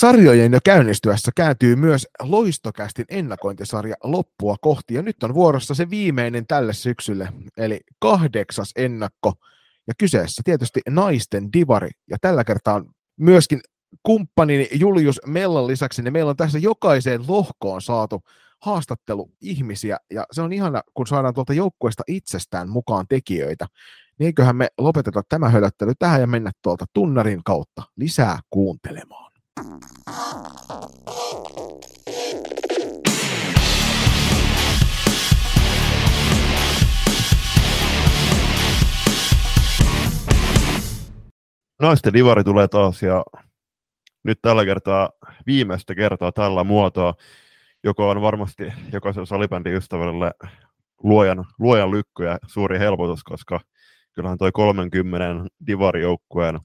Sarjojen jo käynnistyessä kääntyy myös loistokästin ennakointisarja loppua kohti, ja nyt on vuorossa se viimeinen tälle syksylle, eli kahdeksas ennakko, ja kyseessä tietysti naisten divari, ja tällä kertaa myöskin kumppanini Julius Mellan lisäksi, niin meillä on tässä jokaiseen lohkoon saatu haastattelu ihmisiä, ja se on ihana, kun saadaan tuolta joukkueesta itsestään mukaan tekijöitä. Niin eiköhän me lopeteta tämä hölöttely tähän ja mennä tuolta tunnarin kautta lisää kuuntelemaan. Naisten divari tulee taas ja nyt tällä kertaa viimeistä kertaa tällä muotoa, joka on varmasti jokaisen salibändin ystävälle luojan, luojan lykky ja suuri helpotus, koska kyllähän toi 30 divarijoukkueen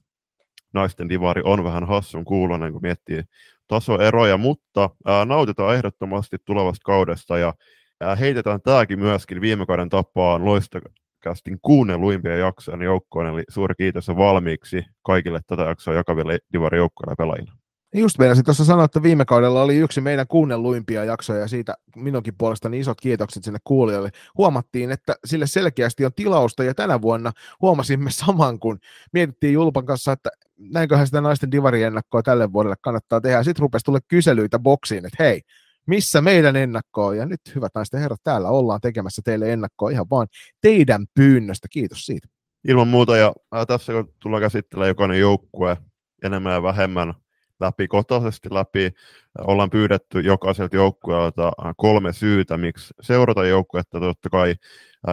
naisten divari on vähän hassun kuulonen, kun miettii tasoeroja, mutta ää, nautitaan ehdottomasti tulevasta kaudesta ja ää, heitetään tämäkin myöskin viime kauden tapaan loistokästin kuunnelluimpia jaksojen joukkoon, eli suuri kiitos valmiiksi kaikille tätä jaksoa jakaville divari joukkoille ja pelaajille. Just meinasin tuossa sanoa, että viime kaudella oli yksi meidän kuunnelluimpia jaksoja ja siitä minunkin puolestani isot kiitokset sinne kuulijoille. Huomattiin, että sille selkeästi on tilausta ja tänä vuonna huomasimme saman, kun mietittiin Julpan kanssa, että näinköhän sitä naisten divariennakkoa tälle vuodelle kannattaa tehdä. Sitten rupesi tulla kyselyitä boksiin, että hei, missä meidän ennakkoa? Ja nyt, hyvät naiset ja herrat, täällä ollaan tekemässä teille ennakkoa ihan vaan teidän pyynnöstä. Kiitos siitä. Ilman muuta, ja tässä kun tullaan käsittelemään jokainen joukkue enemmän ja vähemmän läpi, kotaisesti läpi. Ollaan pyydetty jokaiselta joukkueelta kolme syytä, miksi seurata joukkuetta. Totta kai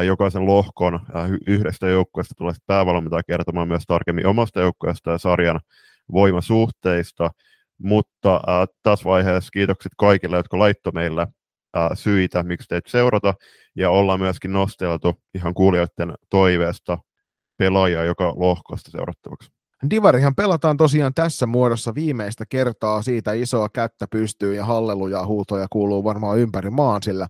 jokaisen lohkon yhdestä joukkueesta tulee päävalmentaja kertomaan myös tarkemmin omasta joukkueesta ja sarjan voimasuhteista. Mutta äh, tässä vaiheessa kiitokset kaikille, jotka laittoi meille äh, syitä, miksi teitä seurata, ja ollaan myöskin nosteltu ihan kuulijoiden toiveesta pelaajia joka lohkosta seurattavaksi. Divarihan pelataan tosiaan tässä muodossa viimeistä kertaa. Siitä isoa kättä pystyy ja halleluja huutoja kuuluu varmaan ympäri maan, sillä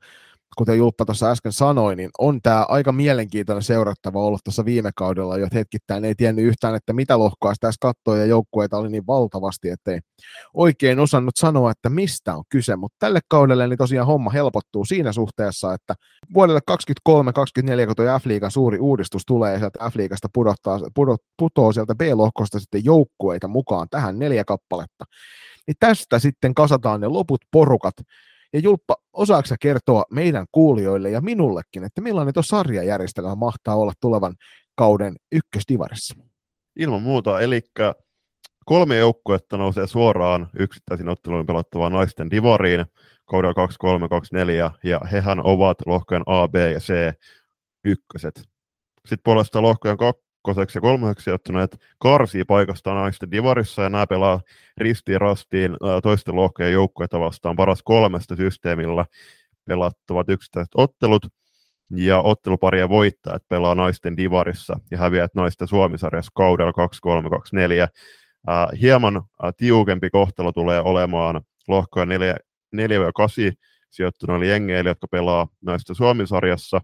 kuten Julppa tuossa äsken sanoi, niin on tämä aika mielenkiintoinen seurattava ollut tuossa viime kaudella, jo hetkittäin ei tiennyt yhtään, että mitä lohkoa tässä katsoi ja joukkueita oli niin valtavasti, ettei oikein osannut sanoa, että mistä on kyse, mutta tälle kaudelle niin tosiaan homma helpottuu siinä suhteessa, että vuodelle 2023-2024, kun tuo F-liigan suuri uudistus tulee ja sieltä F-liigasta pudottaa, pudot, putoo sieltä B-lohkosta sitten joukkueita mukaan tähän neljä kappaletta, niin tästä sitten kasataan ne loput porukat, ja Julppa, osaako kertoa meidän kuulijoille ja minullekin, että millainen tuo sarjajärjestelmä mahtaa olla tulevan kauden ykköstivarissa? Ilman muuta, eli kolme joukkuetta nousee suoraan yksittäisiin otteluun pelattavaan naisten divariin kaudella 2324, ja hehän ovat lohkojen A, B ja C ykköset. Sitten puolestaan lohkojen kakkoseksi ja kolmoseksi ottuneet karsii paikasta naisten divarissa ja nämä pelaa ristiin rastiin toisten lohkojen joukkueita vastaan paras kolmesta systeemillä pelattavat yksittäiset ottelut ja otteluparia voittajat pelaa naisten divarissa ja häviät naisten Suomisarjassa kaudella 2324. Äh, hieman tiukempi kohtalo tulee olemaan lohkoja 4-8 sijoittuneille jengeille, jotka pelaa naisten Suomisarjassa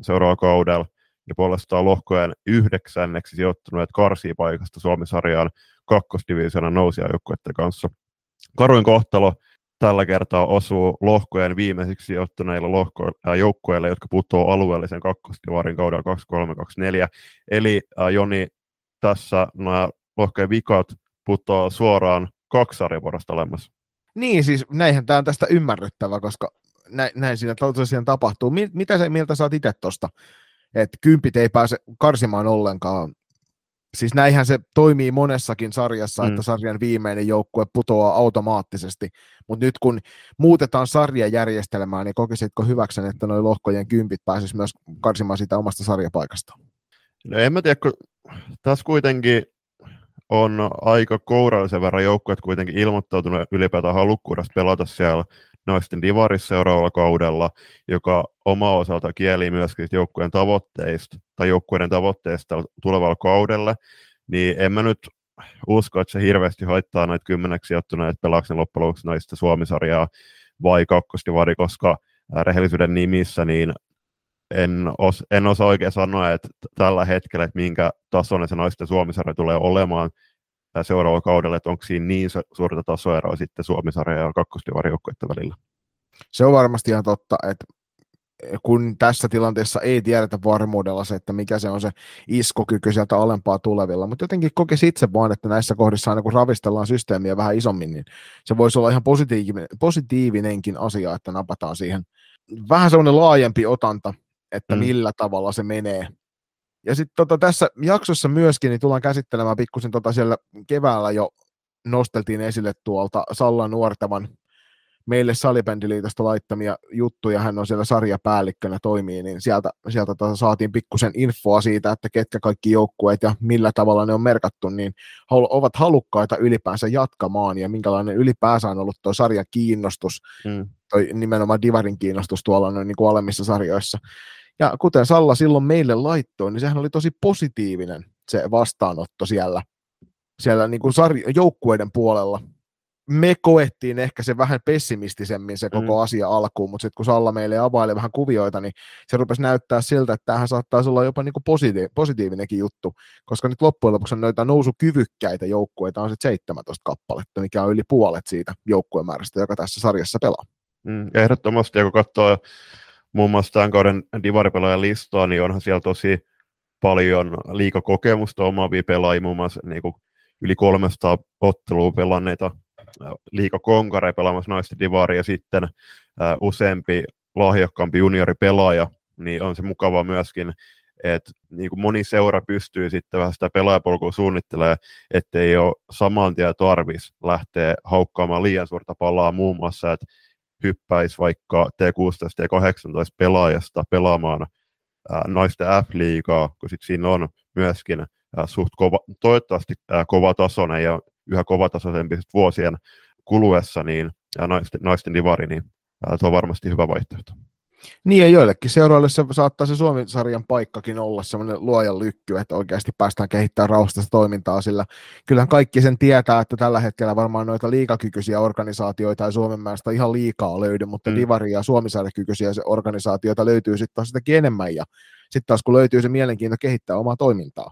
seuraavalla kaudella ja puolestaan lohkojen yhdeksänneksi sijoittuneet karsii paikasta Suomisarjaan kakkosdivisionan nousijajoukkueiden kanssa. Karuin kohtalo tällä kertaa osuu lohkojen viimeisiksi sijoittuneille lohko- äh, joukkueille, jotka putoavat alueellisen kakkosdivarin kaudella 2324. Eli äh, Joni, tässä nämä lohkojen vikat putoaa suoraan kaksi sarjavuorosta olemassa. Niin, siis näinhän tämä on tästä ymmärrettävä, koska näin, näin siinä tosiaan tapahtuu. Mitä se mieltä saat itse tuosta että kympit ei pääse karsimaan ollenkaan. Siis näinhän se toimii monessakin sarjassa, mm. että sarjan viimeinen joukkue putoaa automaattisesti, mutta nyt kun muutetaan sarjajärjestelmää, niin kokisitko hyväksen, että noin lohkojen kympit pääsisi myös karsimaan sitä omasta sarjapaikasta? No en mä tiedä, kun tässä kuitenkin on aika kourallisen verran joukkueet kuitenkin ilmoittautunut ylipäätään halukkuudesta pelata siellä naisten divarissa seuraavalla kaudella, joka oma osalta kieli myöskin joukkueen tavoitteista tai joukkueiden tavoitteista tulevalla kaudella, niin en mä nyt usko, että se hirveästi haittaa näitä kymmeneksi sijoittuneet pelaaksen loppujen lopuksi naista Suomisarjaa vai kakkosdivari, koska rehellisyyden nimissä niin en, os, en osaa oikein sanoa, että tällä hetkellä, että minkä tasoinen se naisten Suomisarja tulee olemaan seuraavalla kaudella, että onko siinä niin suurta tasoeroa sitten Suomisarja ja kakkosdivarijoukkuiden välillä. Se on varmasti ihan totta, että kun tässä tilanteessa ei tiedetä varmuudella se, että mikä se on se iskokyky sieltä alempaa tulevilla, mutta jotenkin kokisi itse vaan, että näissä kohdissa aina kun ravistellaan systeemiä vähän isommin, niin se voisi olla ihan positiivinen, positiivinenkin asia, että napataan siihen vähän semmoinen laajempi otanta, että mm. millä tavalla se menee. Ja sitten tota, tässä jaksossa myöskin niin tullaan käsittelemään pikkusen tota siellä keväällä jo nosteltiin esille tuolta Sallan nuortavan meille salibändiliitosta laittamia juttuja, hän on siellä sarjapäällikkönä toimii, niin sieltä, sieltä tota saatiin pikkusen infoa siitä, että ketkä kaikki joukkueet ja millä tavalla ne on merkattu, niin ovat halukkaita ylipäänsä jatkamaan ja minkälainen ylipäänsä on ollut tuo sarjan kiinnostus, mm. toi nimenomaan Divarin kiinnostus tuolla noin niin kuin alemmissa sarjoissa. Ja kuten Salla silloin meille laittoi, niin sehän oli tosi positiivinen se vastaanotto siellä, siellä niin kuin sarja, joukkueiden puolella, me koettiin ehkä se vähän pessimistisemmin se koko mm. asia alkuun, mutta sitten kun Salla meille availi vähän kuvioita, niin se rupesi näyttää siltä, että tämähän saattaisi olla jopa niin kuin positiiv- positiivinenkin juttu, koska nyt loppujen lopuksi noita nousukyvykkäitä joukkueita on sitten 17 kappaletta, mikä on yli puolet siitä joukkuemäärästä, joka tässä sarjassa pelaa. Mm, ehdottomasti, ja kun katsoo muun muassa tämän kauden divaripelaajan listaa, niin onhan siellä tosi paljon liikakokemusta omaavia pelaajia, muun muassa niin kuin yli 300 ottelua pelanneita liikakonkare pelaamassa naisten divari ja sitten uh, useampi lahjakkaampi junioripelaaja, niin on se mukava myöskin, että niin kuin moni seura pystyy sitten vähän sitä pelaajapolkua suunnittelemaan, ettei ole saman tien tarvis lähteä haukkaamaan liian suurta palaa muun muassa, että hyppäisi vaikka T16 ja 18 pelaajasta pelaamaan naisten F-liigaa, kun sit siinä on myöskin suht kova, toivottavasti kova tasoinen ja yhä kovatasoisempi vuosien kuluessa, niin naisten, naisten divari, niin se on varmasti hyvä vaihtoehto. Niin ja joillekin seuroille se saattaa se Suomi-sarjan paikkakin olla semmoinen luojan lykky, että oikeasti päästään kehittämään rauhasta toimintaa, sillä kyllähän kaikki sen tietää, että tällä hetkellä varmaan noita liikakykyisiä organisaatioita ei Suomen mielestä ihan liikaa löydy, mutta mm. Divari ja Suomi-sarjakykyisiä organisaatioita löytyy sitten taas sitäkin enemmän ja sitten taas kun löytyy se mielenkiinto kehittää omaa toimintaa,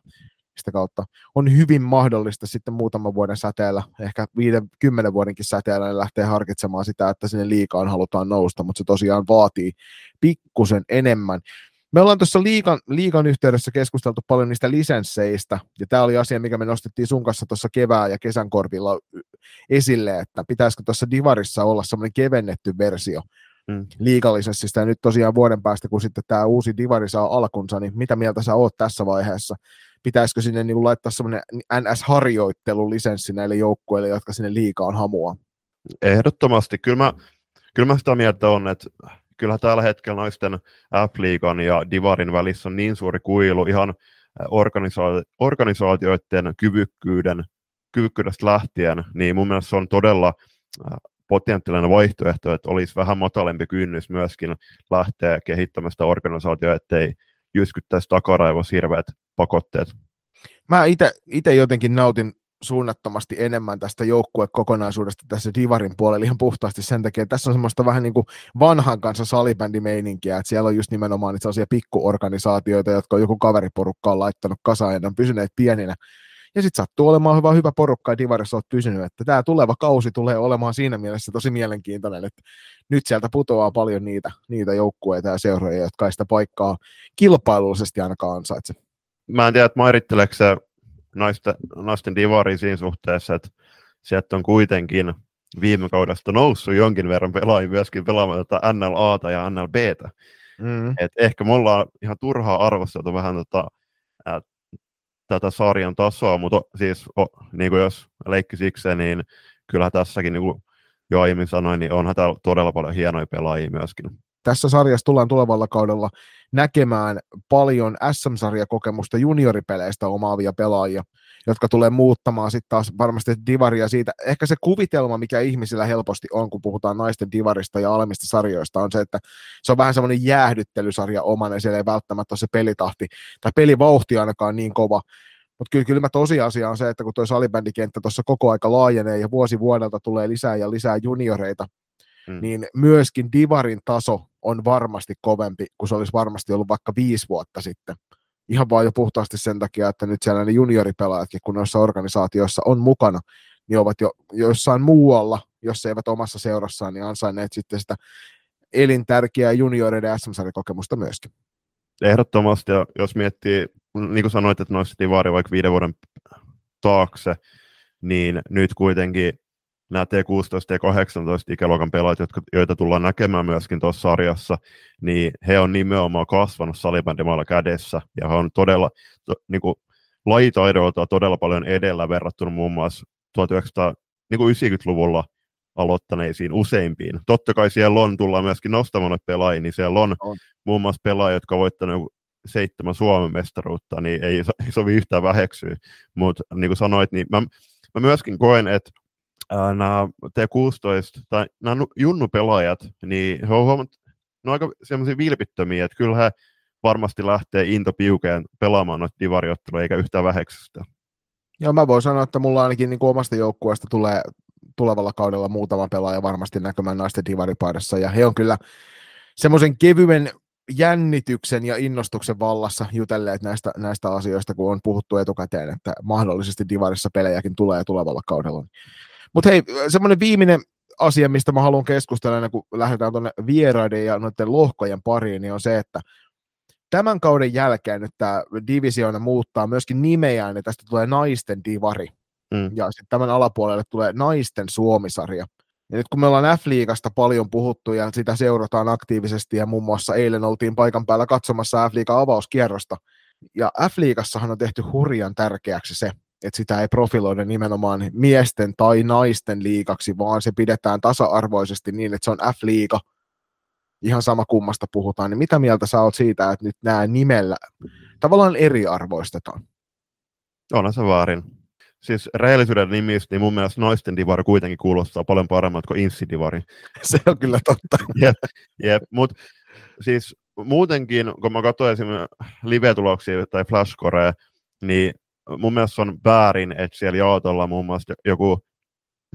sitä kautta on hyvin mahdollista sitten muutaman vuoden säteellä, ehkä viiden, kymmenen vuodenkin säteellä, niin lähtee harkitsemaan sitä, että sinne liikaan halutaan nousta, mutta se tosiaan vaatii pikkusen enemmän. Me ollaan tuossa liikan, liikan yhteydessä keskusteltu paljon niistä lisensseistä, ja tämä oli asia, mikä me nostettiin sun kanssa tuossa kevään ja kesän korvilla esille, että pitäisikö tuossa Divarissa olla semmoinen kevennetty versio mm. liikalisenssistä, ja nyt tosiaan vuoden päästä, kun sitten tämä uusi Divari saa alkunsa, niin mitä mieltä sä oot tässä vaiheessa? Pitäisikö sinne niin laittaa semmoinen NS-harjoittelulisenssi näille joukkueille, jotka sinne liikaan hamua? Ehdottomasti. Kyllä mä, kyllä mä sitä mieltä on, että kyllä tällä hetkellä naisten F-liigan ja Divarin välissä on niin suuri kuilu ihan organisa- organisaatioiden kyvykkyyden, kyvykkyydestä lähtien, niin mun mielestä se on todella potentiaalinen vaihtoehto, että olisi vähän matalempi kynnys myöskin lähteä kehittämään sitä organisaatioa, ettei jyskyttäisi takaraivossa hirveät pakotteet. Mä itse jotenkin nautin suunnattomasti enemmän tästä joukkuekokonaisuudesta tässä Divarin puolella ihan puhtaasti sen takia, että tässä on semmoista vähän niin kuin vanhan kanssa salibändimeininkiä, että siellä on just nimenomaan niitä sellaisia pikkuorganisaatioita, jotka on joku kaveriporukka on laittanut kasaan ja ne on pysyneet pieninä. Ja sitten sattuu olemaan hyvä, hyvä porukka ja Divarissa olet pysynyt, että tämä tuleva kausi tulee olemaan siinä mielessä tosi mielenkiintoinen, että nyt sieltä putoaa paljon niitä, niitä joukkueita ja seuroja, jotka ei sitä paikkaa kilpailullisesti ainakaan ansaitse mä en tiedä, että mairitteleeko se naisten, naisten divari siinä suhteessa, että sieltä on kuitenkin viime kaudesta noussut jonkin verran pelaajia myöskin pelaamaan tätä NLAta ja NLBtä. Mm. Et ehkä me ollaan ihan turhaa arvosteltu vähän tota, ää, tätä sarjan tasoa, mutta siis o, niin kuin jos leikki siksi, niin kyllä tässäkin, niin kuin jo aiemmin sanoin, niin onhan täällä todella paljon hienoja pelaajia myöskin. Tässä sarjassa tullaan tulevalla kaudella näkemään paljon SM-sarjakokemusta junioripeleistä omaavia pelaajia, jotka tulee muuttamaan sitten taas varmasti divaria siitä. Ehkä se kuvitelma, mikä ihmisillä helposti on, kun puhutaan naisten divarista ja alemmista sarjoista, on se, että se on vähän semmoinen jäähdyttelysarja omanen, siellä ei välttämättä ole se pelitahti tai pelivauhti ainakaan niin kova, mutta kyllä, kyllä tosiasia on se, että kun tuo salibändikenttä tuossa koko aika laajenee ja vuosi vuodelta tulee lisää ja lisää junioreita, mm. niin myöskin Divarin taso on varmasti kovempi kuin se olisi varmasti ollut vaikka viisi vuotta sitten. ihan vaan jo puhtaasti sen takia, että nyt siellä ne junioripelaajatkin, kun noissa organisaatioissa on mukana, niin ovat jo jossain muualla, jos eivät omassa seurassaan, niin ansainneet sitten sitä elintärkeää junioreiden SM-sarjakokemusta myöskin. Ehdottomasti, ja jos miettii, niin kuin sanoit, että nostettiin vaari vaikka viiden vuoden taakse, niin nyt kuitenkin nämä T16 ja 18 ikäluokan pelaajat, jotka, joita tullaan näkemään myöskin tuossa sarjassa, niin he on nimenomaan kasvanut salibändimaalla kädessä, ja he on todella to, niin kuin, lajitaidolta todella paljon edellä verrattuna muun muassa 1990-luvulla niin aloittaneisiin useimpiin. Totta kai siellä on, tullaan myöskin nostamaan pelaajia, niin siellä on, on. muun muassa pelaajia, jotka ovat voittaneet seitsemän Suomen mestaruutta, niin ei, ei sovi yhtään väheksyä. Mutta niin kuin sanoit, niin mä, mä myöskin koen, että nämä T16 tai nämä junnupelaajat, niin he on huomannut, ne on aika semmoisia vilpittömiä, että kyllä he varmasti lähtee into piukeen pelaamaan noita divariotteluja eikä yhtään väheksystä. Joo, mä voin sanoa, että mulla ainakin niin kuin omasta joukkueesta tulee tulevalla kaudella muutama pelaaja varmasti näkymään naisten divaripaidassa, ja he on kyllä semmoisen kevyen jännityksen ja innostuksen vallassa jutelleet näistä, näistä asioista, kun on puhuttu etukäteen, että mahdollisesti divarissa pelejäkin tulee tulevalla kaudella. Mutta hei, semmoinen viimeinen asia, mistä mä haluan keskustella ennen kuin lähdetään tuonne vieraiden ja noiden lohkojen pariin, niin on se, että tämän kauden jälkeen nyt tämä divisioona muuttaa myöskin nimeään, ja tästä tulee naisten divari. Mm. Ja sitten tämän alapuolelle tulee naisten suomisarja. Ja nyt kun me ollaan F-liigasta paljon puhuttu ja sitä seurataan aktiivisesti ja muun muassa eilen oltiin paikan päällä katsomassa F-liigan avauskierrosta, ja F-liigassahan on tehty hurjan tärkeäksi se, että sitä ei profiloida nimenomaan miesten tai naisten liikaksi, vaan se pidetään tasa-arvoisesti niin, että se on F-liiga, ihan sama kummasta puhutaan, niin mitä mieltä sä oot siitä, että nyt nämä nimellä tavallaan eriarvoistetaan? Onhan se vaarin siis rehellisyyden nimissä, niin mun mielestä naisten divari kuitenkin kuulostaa paljon paremmalta kuin insidivari. Se on kyllä totta. jep, jep. mutta siis muutenkin, kun mä katsoin esimerkiksi live-tuloksia tai flashcore, niin mun mielestä on väärin, että siellä jaotolla muun muassa joku,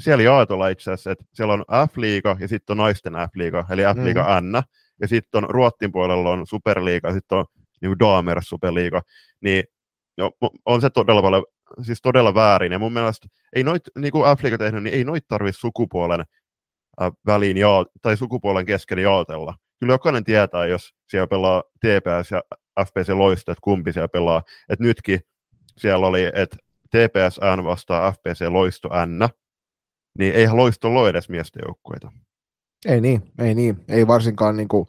siellä jaotolla itse asiassa, että siellä on F-liiga ja sitten on naisten F-liiga, eli F-liiga mm. N, ja sitten on Ruottin puolella on Superliiga, ja sitten on niin Damer Superliiga, niin jo, on se todella paljon siis todella väärin. Ja mun mielestä ei noit, niin kuin Afrika tehnyt, niin ei noit tarvitse sukupuolen äh, väliin jaa, tai sukupuolen kesken jaotella. Kyllä jokainen tietää, jos siellä pelaa TPS ja FPC Loisto, että kumpi siellä pelaa. Et nytkin siellä oli, että TPS N vastaa FPC Loisto N, niin eihän Loisto ole edes miesten joukkueita. Ei niin, ei niin. Ei varsinkaan niin kuin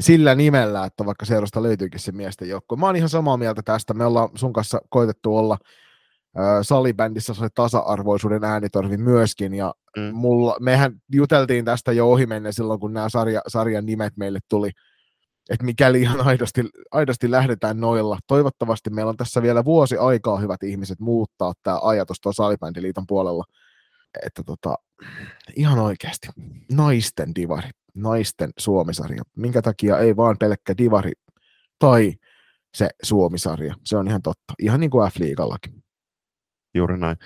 sillä nimellä, että vaikka seurasta löytyykin se miesten joukkue. Mä oon ihan samaa mieltä tästä. Me ollaan sun kanssa koitettu olla salibändissä se tasa-arvoisuuden äänitorvi myöskin, ja mm. mulla, mehän juteltiin tästä jo ohi menne silloin, kun nämä sarja, sarjan nimet meille tuli, että mikäli ihan aidosti, aidosti lähdetään noilla, toivottavasti meillä on tässä vielä vuosi aikaa, hyvät ihmiset, muuttaa tämä ajatus tuossa salibändiliiton puolella, että tota, ihan oikeasti, naisten divari, naisten suomisarja, minkä takia ei vaan pelkkä divari tai se suomisarja, se on ihan totta, ihan niin kuin F-liigallakin. Juuri näin.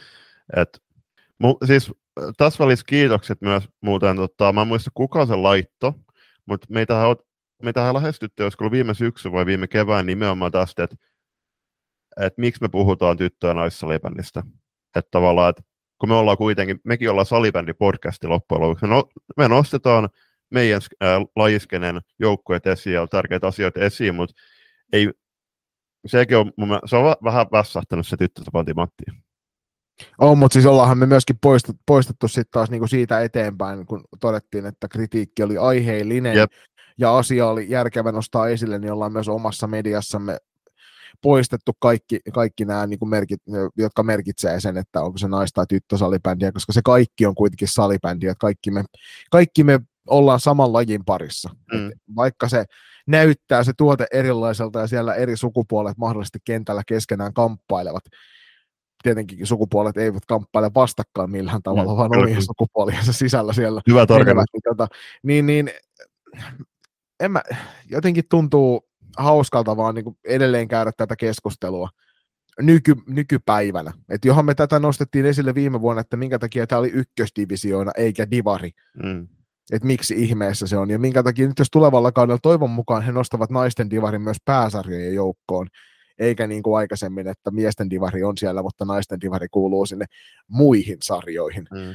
Et, mu, siis tässä välissä kiitokset myös muuten, tota, mä en muista kuka se laitto, mutta meitähän, meitähän lähestyttiin, olisiko ollut viime syksy vai viime kevään nimenomaan tästä, että et miksi me puhutaan tyttö- ja naissalibändistä. Että tavallaan, että kun me ollaan kuitenkin, mekin ollaan salibändi-podcasti loppujen lopuksi, me, no, me nostetaan meidän lajiskenen joukkueet esiin ja tärkeitä asioita esiin, mutta ei, sekin on, se on vähän vässähtänyt se tyttötapanti Matti. On, mutta siis ollaanhan me myöskin poistettu, poistettu sitten taas niinku siitä eteenpäin, kun todettiin, että kritiikki oli aiheellinen Jep. Ja asia oli järkevä nostaa esille, niin ollaan myös omassa mediassamme poistettu kaikki, kaikki nämä niin merkit, jotka merkitsee sen, että onko se naista tai tyttö salibändiä, koska se kaikki on kuitenkin salibändiä, kaikki me, kaikki me ollaan saman lajin parissa. Mm. vaikka se näyttää se tuote erilaiselta ja siellä eri sukupuolet mahdollisesti kentällä keskenään kamppailevat, tietenkin sukupuolet eivät kamppaile vastakkain millään tavalla, mm, vaan omien sukupuoliensa sisällä siellä. Hyvä tarkennus. Tota, niin, niin en mä, jotenkin tuntuu hauskalta vaan niin edelleen käydä tätä keskustelua nyky, nykypäivänä. Et johon me tätä nostettiin esille viime vuonna, että minkä takia tämä oli ykkösdivisioona eikä divari. Mm. Että miksi ihmeessä se on. Ja minkä takia nyt jos tulevalla kaudella toivon mukaan he nostavat naisten divarin myös pääsarjojen joukkoon, eikä niin kuin aikaisemmin, että miesten divari on siellä, mutta naisten divari kuuluu sinne muihin sarjoihin. Mm.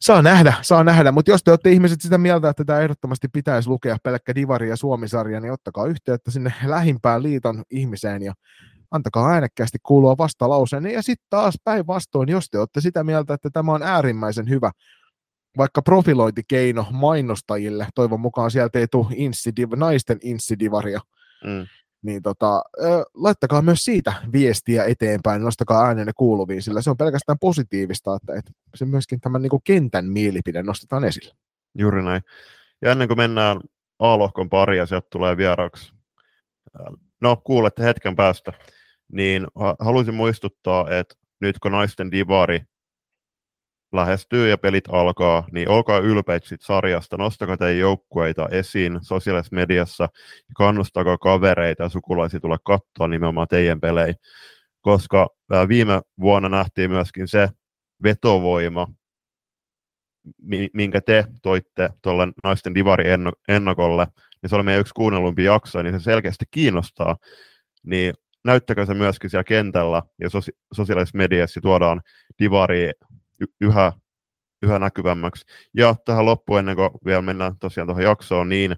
Saa nähdä, saa nähdä, mutta jos te olette ihmiset sitä mieltä, että tämä ehdottomasti pitäisi lukea pelkkä Divari ja Suomi-sarja, niin ottakaa yhteyttä sinne lähimpään liiton ihmiseen ja antakaa äänekkäästi kuulua vastalauseen. Ja sitten taas päinvastoin, jos te olette sitä mieltä, että tämä on äärimmäisen hyvä vaikka profilointikeino mainostajille, toivon mukaan sieltä ei tule insidiv, naisten insidivaria, mm. Niin tota, laittakaa myös siitä viestiä eteenpäin, nostakaa äänenne kuuluviin, sillä se on pelkästään positiivista, että, että se myöskin tämän niin kuin kentän mielipide nostetaan esille. Juuri näin. Ja ennen kuin mennään A-lohkon pari ja sieltä tulee vieraaksi, no kuulette hetken päästä, niin haluaisin muistuttaa, että nyt kun naisten divari lähestyy ja pelit alkaa, niin olkaa ylpeitä sit sarjasta, nostakaa teidän joukkueita esiin sosiaalisessa mediassa ja kannustakaa kavereita ja sukulaisia tulla katsoa nimenomaan teidän pelejä, koska viime vuonna nähtiin myöskin se vetovoima, minkä te toitte tuolle naisten divari ennakolle, niin se oli meidän yksi kuunnellumpi jakso, niin se selkeästi kiinnostaa, niin näyttäkää se myöskin siellä kentällä ja sosiaalisessa mediassa tuodaan divari yhä, yhä näkyvämmäksi. Ja tähän loppuun, ennen kuin vielä mennään tosiaan tuohon jaksoon, niin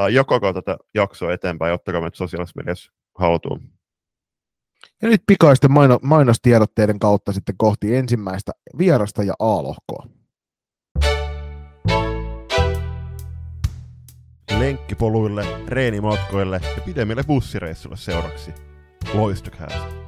äh, jakakaa tätä jaksoa eteenpäin ottakaa meitä sosiaalisessa mediassa haltuun. Ja nyt pikaisten maino- mainostiedotteiden kautta sitten kohti ensimmäistä vierasta ja A-lohkoa. Lenkkipoluille, reenimatkoille ja pidemmille bussireissuille seuraksi. Loistokäästä.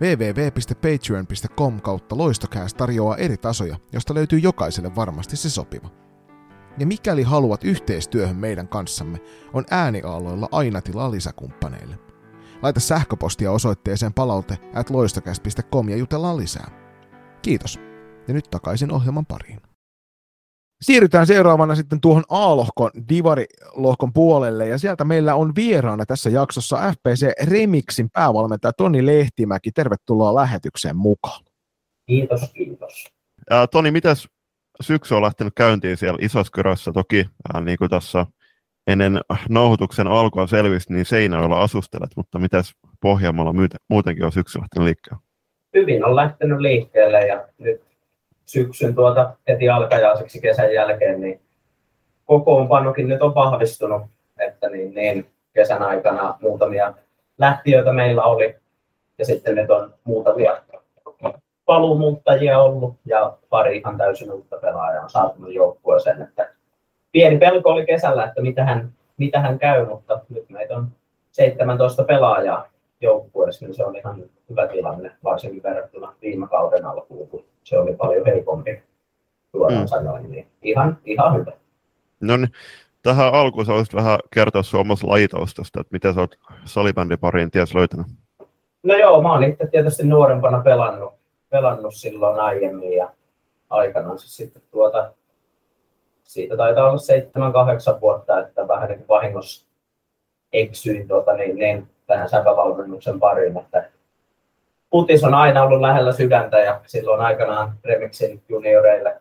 www.patreon.com kautta loistokääs tarjoaa eri tasoja, josta löytyy jokaiselle varmasti se sopiva. Ja mikäli haluat yhteistyöhön meidän kanssamme, on ääniaaloilla aina tilaa lisäkumppaneille. Laita sähköpostia osoitteeseen palaute at ja jutellaan lisää. Kiitos. Ja nyt takaisin ohjelman pariin. Siirrytään seuraavana sitten tuohon A-lohkon, Divari-lohkon puolelle, ja sieltä meillä on vieraana tässä jaksossa FPC Remixin päävalmentaja Toni Lehtimäki. Tervetuloa lähetykseen mukaan. Kiitos, kiitos. Ja, Toni, mitäs syksy on lähtenyt käyntiin siellä Isoskyrössä? Toki äh, niin kuin tässä ennen nauhoituksen alkua selvisi, niin Seinäjoella asustelet, mutta mitäs Pohjanmaalla muutenkin on syksy lähtenyt liikkeelle? Hyvin on lähtenyt liikkeelle ja nyt syksyn tuota heti alkajaiseksi kesän jälkeen, niin kokoonpanokin nyt on vahvistunut, että niin, niin kesän aikana muutamia lähtiöitä meillä oli ja sitten nyt on muutamia paluumuuttajia ollut ja pari ihan täysin uutta pelaajaa on saatunut joukkueeseen. Että pieni pelko oli kesällä, että mitä hän käy, mutta nyt meitä on 17 pelaajaa joukkueessa, niin se on ihan hyvä tilanne, varsinkin verrattuna viime kauden alkuun, kun se oli paljon helpompi suoraan mm. sanoen, niin ihan, ihan hyvä. No niin, tähän alkuun sä olisit vähän kertoa sun omasta lajitaustasta, että miten sä oot salibändipariin ties löytänyt? No joo, mä oon itse tietysti nuorempana pelannut, pelannut silloin aiemmin ja aikanaan se sitten tuota, siitä taitaa olla 7-8 vuotta, että vähän niin vahingossa eksyin tuota, niin, niin tähän säpävalmennuksen pariin. Että putis on aina ollut lähellä sydäntä ja silloin aikanaan Remixin junioreille,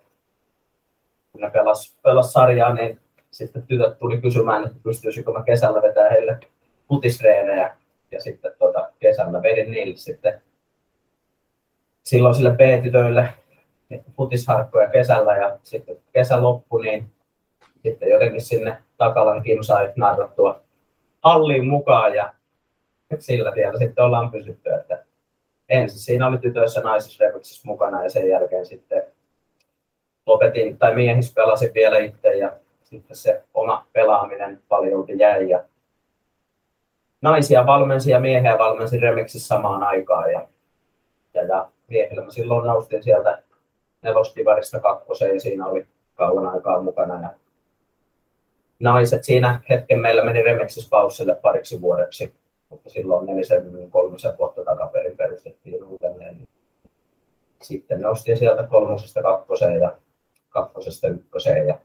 kun ne pelas, pelas sarjaa, niin sitten tytöt tuli kysymään, että pystyisikö mä kesällä vetää heille putistreenejä. Ja sitten tuota, kesällä vedin niille sitten silloin sille B-tytöille putisharkkoja kesällä ja sitten kesä loppui, niin sitten jotenkin sinne Takalan Kim sai narrattua halliin mukaan ja sillä tiellä sitten ollaan pysytty, että ensin siinä oli tytöissä naisissa mukana ja sen jälkeen sitten lopetin, tai miehissä pelasin vielä itse ja sitten se oma pelaaminen paljon jäi ja naisia valmensi ja miehiä valmensin remixissä samaan aikaan ja, ja, ja miehillä mä silloin noustin sieltä nelostivarista kakkoseen ja siinä oli kauan aikaa mukana ja naiset siinä hetken meillä meni Remexis paussille pariksi vuodeksi mutta silloin nelisen kolmisen vuotta takaperin perustettiin uudelleen. Sitten nostin sieltä kolmosesta kakkoseen ja kakkosesta ykköseen. Ja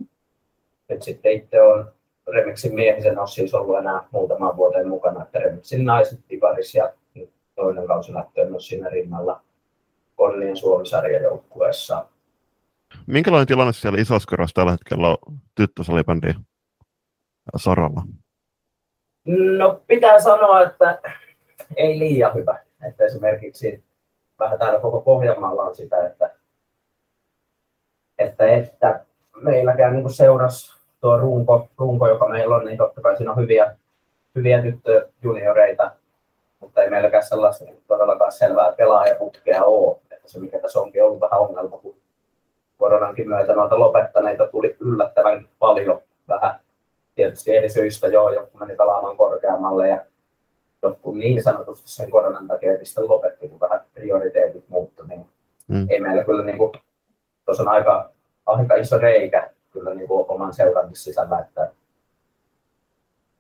nyt sitten itse on Remixin miehisen on siis ollut enää muutaman vuoden mukana, että Remixin naiset Tivaris ja toinen kausi lähtee myös siinä rinnalla Konnien Suomi-sarjajoukkueessa. Minkälainen tilanne siellä Isoskorossa tällä hetkellä on tyttösalibändin saralla? No pitää sanoa, että ei liian hyvä. Että esimerkiksi vähän täällä koko Pohjanmaalla on sitä, että, että, että meilläkään niin seuras tuo runko, runko, joka meillä on, niin totta kai siinä on hyviä, hyviä tyttöjunioreita, mutta ei meilläkään sellaista niin todellakaan selvää pelaajaputkea ole. Että se mikä tässä onkin ollut vähän ongelma, kun koronankin myötä noita lopettaneita tuli yllättävän paljon. Vähän tietysti eri syistä joo, joku meni pelaamaan korkeammalle ja jotkut niin sanotusti sen koronan takia sitten lopetti, kun vähän prioriteetit muuttui, niin mm. ei meillä kyllä niin kuin, tuossa on aika, aika iso reikä kyllä niin kuin oman seuran sisällä, että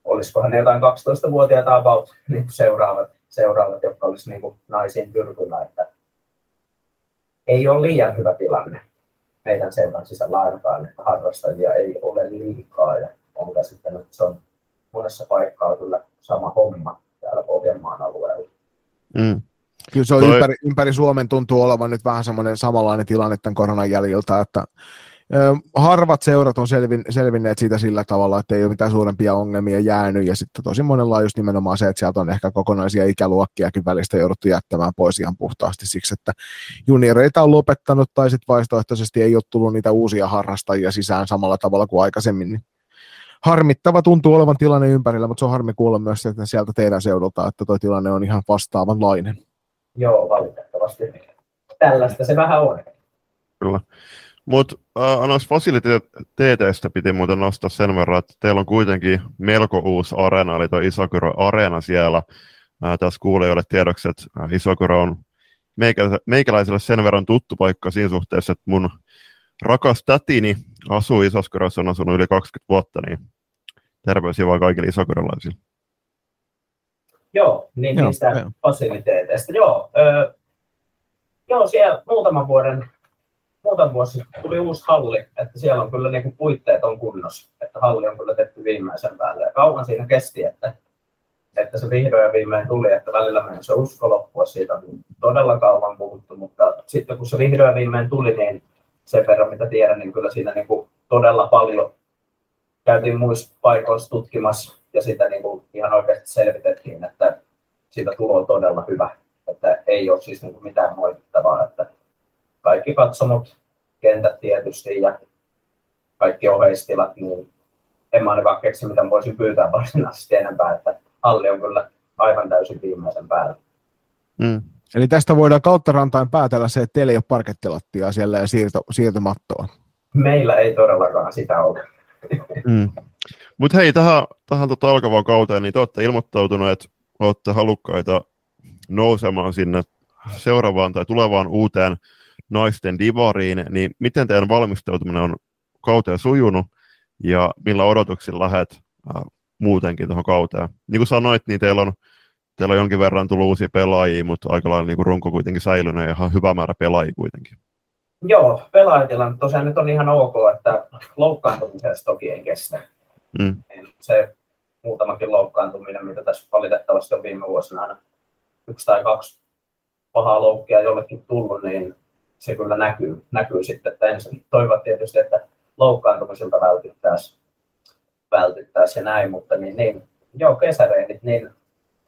olisikohan ne jotain 12-vuotiaita about niin seuraavat, seuraavat, jotka olisi niin kuin naisiin tyrkyllä, että ei ole liian hyvä tilanne meidän seuran sisällä ainakaan, että harrastajia ei ole liikaa ja on käsittänyt, että se on monessa paikkaa kyllä sama homma täällä Pohjanmaan alueella. Mm. Kyllä se on Toi... ympäri, ympäri Suomen tuntuu olevan nyt vähän semmoinen samanlainen tilanne tämän koronan jäljiltä, että harvat seurat on selvin, selvinneet siitä sillä tavalla, että ei ole mitään suurempia ongelmia jäänyt, ja sitten tosi monella on just nimenomaan se, että sieltä on ehkä kokonaisia ikäluokkiakin välistä jouduttu jättämään pois ihan puhtaasti siksi, että junioreita on lopettanut, tai sitten vaihtoehtoisesti ei ole tullut niitä uusia harrastajia sisään samalla tavalla kuin aikaisemmin, niin harmittava tuntuu olevan tilanne ympärillä, mutta se on harmi kuulla myös että sieltä teidän seudulta, että tuo tilanne on ihan vastaavanlainen. Joo, valitettavasti. Tällaista se vähän on. Kyllä. Mutta äh, noista fasiliteeteistä piti muuten nostaa sen verran, että teillä on kuitenkin melko uusi areena, eli tuo Isokuro Areena siellä. Äh, tässä kuulijoille tiedoksi, että äh, Isokuro on meikäläiselle sen verran tuttu paikka siinä suhteessa, että mun rakas tätini asuu Isoskorossa, on asunut yli 20 vuotta, niin terveisiä vaan kaikille isokorolaisille. Joo, niin joo, niistä joo. fasiliteeteista. Joo, öö, joo, siellä muutaman vuoden muutama vuosi sitten tuli uusi halli, että siellä on kyllä niin kuin puitteet on kunnossa, että halli on kyllä tehty viimeisen päälle. Ja kauan siinä kesti, että, että se vihdoin ja viimein tuli, että välillä meni se usko loppua, siitä on todella kauan puhuttu, mutta sitten kun se vihdoin ja viimein tuli, niin sen verran mitä tiedän, niin kyllä siinä niin kuin todella paljon käytiin muissa paikoissa tutkimassa ja sitä niin kuin ihan oikeasti selvitettiin, että siitä tulo on todella hyvä. Että ei ole siis niin kuin mitään moitittavaa, että kaikki katsomot, kentät tietysti ja kaikki oheistilat, niin en mä ainakaan keksi, mitä voisin pyytää varsinaisesti enempää, että halli on kyllä aivan täysin viimeisen päällä. Mm. Eli tästä voidaan kautta rantain päätellä se, että teillä ei ole parkettilattia siellä ja siirto, siirtomattoa. Meillä ei todellakaan sitä ole. Mm. Mutta hei, tähän, tähän tota alkavaan kauteen, niin te olette ilmoittautuneet, että olette halukkaita nousemaan sinne seuraavaan tai tulevaan uuteen naisten divariin, niin miten teidän valmistautuminen on kauteen sujunut ja millä odotuksilla lähdet äh, muutenkin tuohon kauteen? Niin kuin sanoit, niin teillä on, teillä on jonkin verran tullut uusia pelaajia, mutta aika lailla niin runko kuitenkin säilynyt ja ihan hyvä määrä pelaajia kuitenkin. Joo, pelaajatilanne tosiaan nyt on ihan ok, että loukkaantumisesta toki ei kestä. Mm. Se muutamakin loukkaantuminen, mitä tässä valitettavasti on viime vuosina aina yksi tai kaksi pahaa loukkia jollekin tullut, niin se kyllä näkyy, näkyy sitten, että ensin toivot tietysti, että loukkaantumisilta vältyttäisiin vältyttäisi ja näin, mutta niin, niin joo, kesäreenit, niin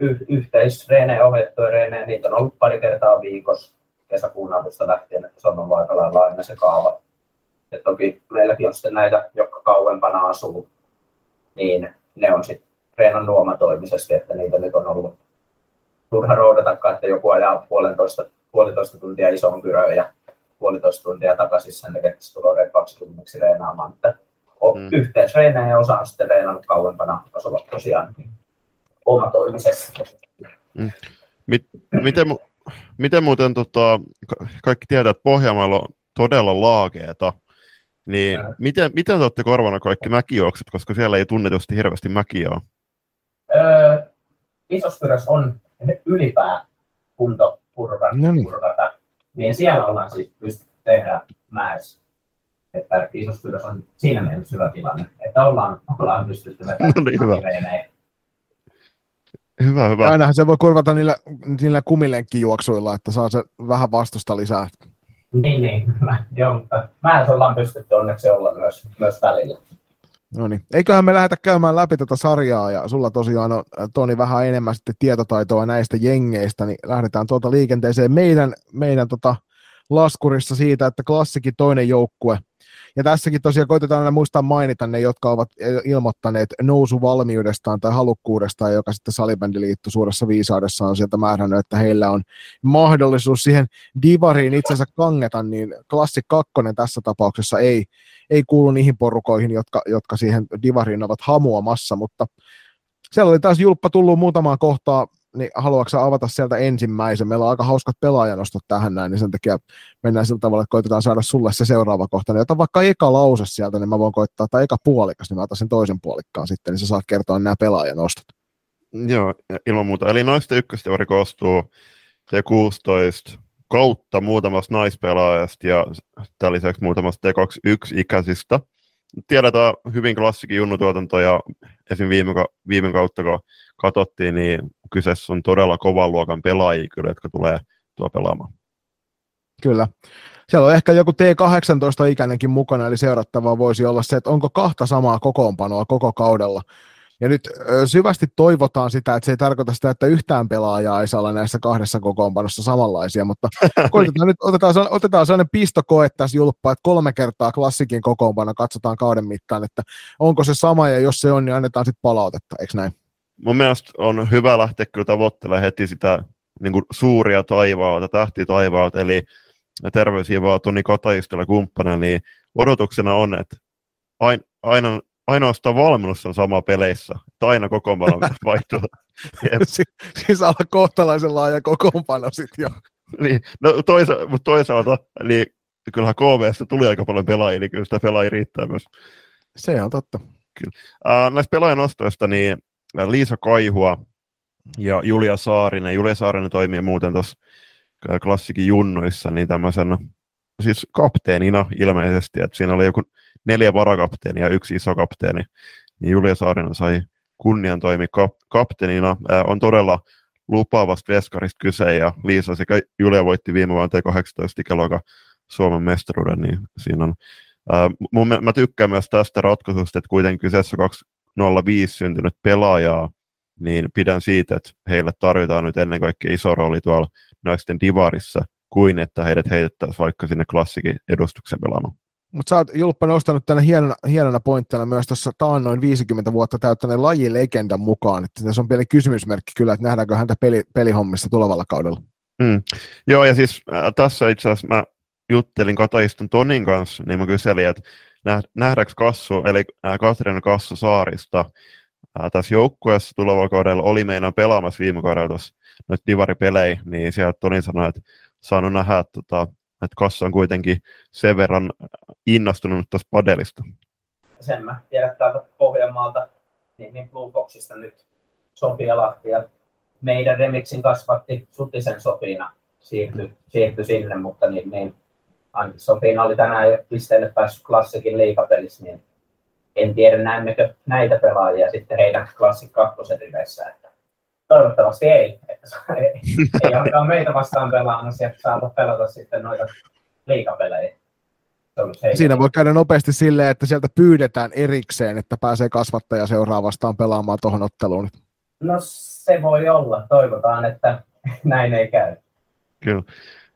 y- yhteisreenejä, ohjattuja reenejä, niitä on ollut pari kertaa viikossa kesäkuun alusta lähtien, että se on ollut aika lailla aina se kaava. Ja toki meilläkin on sitten näitä, jotka kauempana asuu, niin ne on sitten treenannut omatoimisesti, että niitä nyt on ollut turha roudatakaan, että joku ajaa puolentoista, puolitoista tuntia isoon kyröön ja puolitoista tuntia takaisin sen että tulee kaksi tunniksi reenaamaan. Että mm. yhteisreenejä ja osa on sitten reenannut kauempana, asuvat tosiaan omatoimisesti. Mm. Mit, miten, miten muuten tota, kaikki tietää, että Pohjanmaalla on todella laakeeta, niin ja. miten, miten te olette korvana kaikki mäkijuokset, koska siellä ei tunnetusti hirveästi mäkiä ole? Öö, Isospyrös on ylipää kunto purkata, No niin. purkata, niin siellä ollaan siis pystytty tehdä mäessä. Että Isospyrös on siinä mielessä hyvä tilanne, että ollaan, ollaan pystytty vetämään No niin, hyvä. Hyvä, hyvä. Ainahan se voi kurvata niillä, niillä kumilenkkijuoksuilla, että saa se vähän vastusta lisää. Niin, niin, kyllä. Joo, mutta mäessä ollaan pystytty onneksi olla myös, myös välillä. No niin. Eiköhän me lähdetä käymään läpi tätä sarjaa, ja sulla tosiaan on, Toni, vähän enemmän sitten tietotaitoa näistä jengeistä, niin lähdetään tuolta liikenteeseen meidän, meidän tota laskurissa siitä, että klassikin toinen joukkue. Ja tässäkin tosiaan koitetaan aina muistaa mainita ne, jotka ovat ilmoittaneet nousuvalmiudestaan tai halukkuudestaan, joka sitten Salibändiliitto suuressa viisaudessa on sieltä määrännyt, että heillä on mahdollisuus siihen divariin itsensä kangeta, niin klassi kakkonen tässä tapauksessa ei, ei kuulu niihin porukoihin, jotka, jotka siihen divariin ovat hamuamassa, mutta siellä oli taas Julppa tullut muutamaan kohtaa, niin haluatko avata sieltä ensimmäisen? Meillä on aika hauskat pelaajanostot tähän näin, niin sen takia mennään sillä tavalla, että koitetaan saada sulle se seuraava kohta. Niin vaikka eka lause sieltä, niin mä voin koittaa, tai eka puolikas, niin mä otan sen toisen puolikkaan sitten, niin sä saat kertoa nämä pelaajanostot. Joo, ilman muuta. Eli naisten ykköstivari koostuu T16 kautta muutamasta naispelaajasta ja tämän lisäksi muutamasta T21-ikäisistä. Tiedetään hyvin klassikin junnutuotanto ja esim. viime, viime kautta kun katsottiin, niin kyseessä on todella kovan luokan pelaajia kyllä, jotka tulee tuo pelaamaan. Kyllä. Siellä on ehkä joku T18-ikäinenkin mukana, eli seurattavaa voisi olla se, että onko kahta samaa kokoonpanoa koko kaudella. Ja nyt syvästi toivotaan sitä, että se ei tarkoita sitä, että yhtään pelaajaa ei saa olla näissä kahdessa kokoonpanossa samanlaisia, mutta koitetaan nyt, otetaan, otetaan sellainen pistokoe tässä julppa, että kolme kertaa klassikin kokoonpano katsotaan kauden mittaan, että onko se sama, ja jos se on, niin annetaan sitten palautetta, eikö näin? Mun mielestä on hyvä lähteä kyllä tavoittelemaan heti sitä niin kuin suuria taivaalta, tähtitaivaalta, eli terveisiä vaan Toni Katajistolle kumppana, niin odotuksena on, että ain, aina, ainoastaan valmennus on sama peleissä, että aina kokoonpano vaihtuu. Jep. Si- siis olla kohtalaisen laaja kokoonpano sitten jo. niin, no toisa, mutta toisaalta, niin kyllähän KVstä tuli aika paljon pelaajia, niin kyllä sitä pelaajia riittää myös. Se on totta. Ää, näistä pelaajanostoista, niin ää, Liisa Kaihua ja Julia Saarinen. Julia Saarinen toimii muuten tuossa ää, klassikin junnuissa, niin tämmöisen siis kapteenina ilmeisesti, että siinä oli joku neljä varakapteenia ja yksi iso kapteeni, niin Julia Saarinen sai kunnian toimia kap- kapteenina. Ää, on todella lupaavasta veskarista kyse, ja Liisa sekä Julia voitti viime vuonna T18 ikäluokan Suomen mestaruuden, niin siinä on ää, mun, mä- tykkään myös tästä ratkaisusta, että kuitenkin kyseessä on 205 syntynyt pelaajaa, niin pidän siitä, että heille tarvitaan nyt ennen kaikkea iso rooli tuolla naisten divarissa, kuin että heidät heitettäisiin vaikka sinne klassikin edustuksen pelaamaan. Mutta sä oot Julppa nostanut tänne hienona, hienona pointtina myös tuossa taannoin 50 vuotta täyttäneen lajilegendan mukaan. Että tässä on pieni kysymysmerkki kyllä, että nähdäänkö häntä peli, pelihommissa tulevalla kaudella. Mm. Joo, ja siis äh, tässä itse asiassa mä juttelin Kataiston Tonin kanssa, niin mä kyselin, että nä- nähdäänkö Kassu, eli äh, Katriina Kassu Saarista äh, tässä joukkueessa tulevalla kaudella oli meidän pelaamassa viime kaudella tuossa noita divaripelejä, niin sieltä Toni sanoi, että saanut nähdä, että, tota, että Kassu on kuitenkin sen verran innostunut tuosta padelista. sen mä tiedän täältä Pohjanmaalta, niin, niin Blue Boxista nyt Sofia Lahti ja meidän remixin kasvatti Sutisen Sofina siirtyi, siirtyi sinne, mutta niin, niin ainakin Sofina oli tänään jo pisteelle päässyt klassikin liikapelissä, niin en tiedä näemmekö näitä pelaajia sitten heidän klassik kakkosen riveissä, että toivottavasti ei, että saa- ei, ei ainakaan meitä vastaan pelaamassa ja saata pelata sitten noita liikapelejä. Siinä voi käydä nopeasti silleen, että sieltä pyydetään erikseen, että pääsee kasvattaja seuraa vastaan pelaamaan tuohon otteluun. No se voi olla. Toivotaan, että näin ei käy. Kyllä.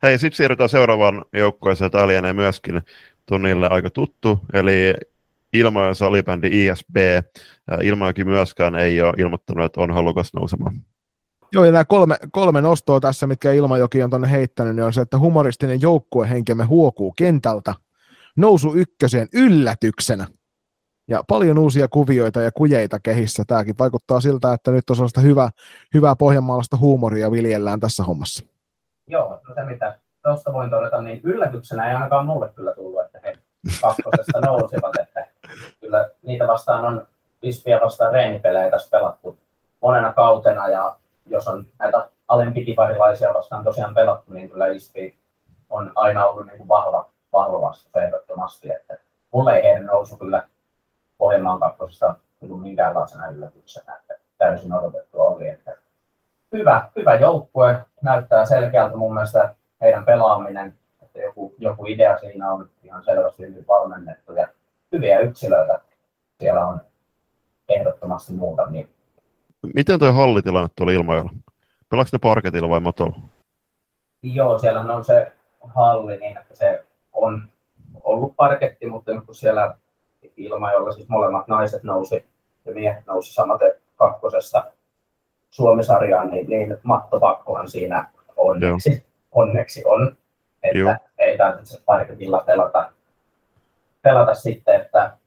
Hei, sitten siirrytään seuraavaan joukkueeseen. Tämä lienee myöskin tunnille aika tuttu, eli Ilmajoen salibändi ISB. Ää, Ilmajoki myöskään ei ole ilmoittanut, että on halukas nousemaan. Joo, ja nämä kolme, kolme nostoa tässä, mitkä Ilmajoki on tuonne heittänyt, niin on se, että humoristinen joukkuehenkemme huokuu kentältä. Nousu ykköseen yllätyksenä. Ja paljon uusia kuvioita ja kujeita kehissä. Tämäkin vaikuttaa siltä, että nyt on sellaista hyvää, hyvää pohjanmaalaista huumoria viljellään tässä hommassa. Joo, no se mitä tuosta voin todeta, niin yllätyksenä ei ainakaan mulle kyllä tullut, että he kakkosesta nousivat. Että kyllä niitä vastaan on Vispiä vastaan reenipelejä tässä pelattu monena kautena ja jos on näitä alempikiparilaisia vastaan tosiaan pelattu, niin kyllä Ispi on aina ollut niin kuin vahva, vahva vastus ehdottomasti. Että mulle ei heidän nousu kyllä Pohjanmaan kakkosesta tullut minkäänlaisena yllätyksenä, että täysin odotettu oli. Että hyvä, hyvä joukkue, näyttää selkeältä mun mielestä heidän pelaaminen, että joku, joku idea siinä on ihan selvästi hyvin valmennettu ja hyviä yksilöitä siellä on ehdottomasti muutamia. Miten tuo hallitilanne tuolla Ilmajalla? Pelaako ne parketilla vai motolla? Joo, siellä on se halli niin, että se on ollut parketti, mutta nyt kun siellä Ilmajalla siis molemmat naiset nousi ja miehet nousi samaten kakkosesta Suomisarjaan, niin, niin mattopakkohan siinä onneksi, onneksi on, että Joo. ei tarvitse parketilla pelata, pelata sitten, että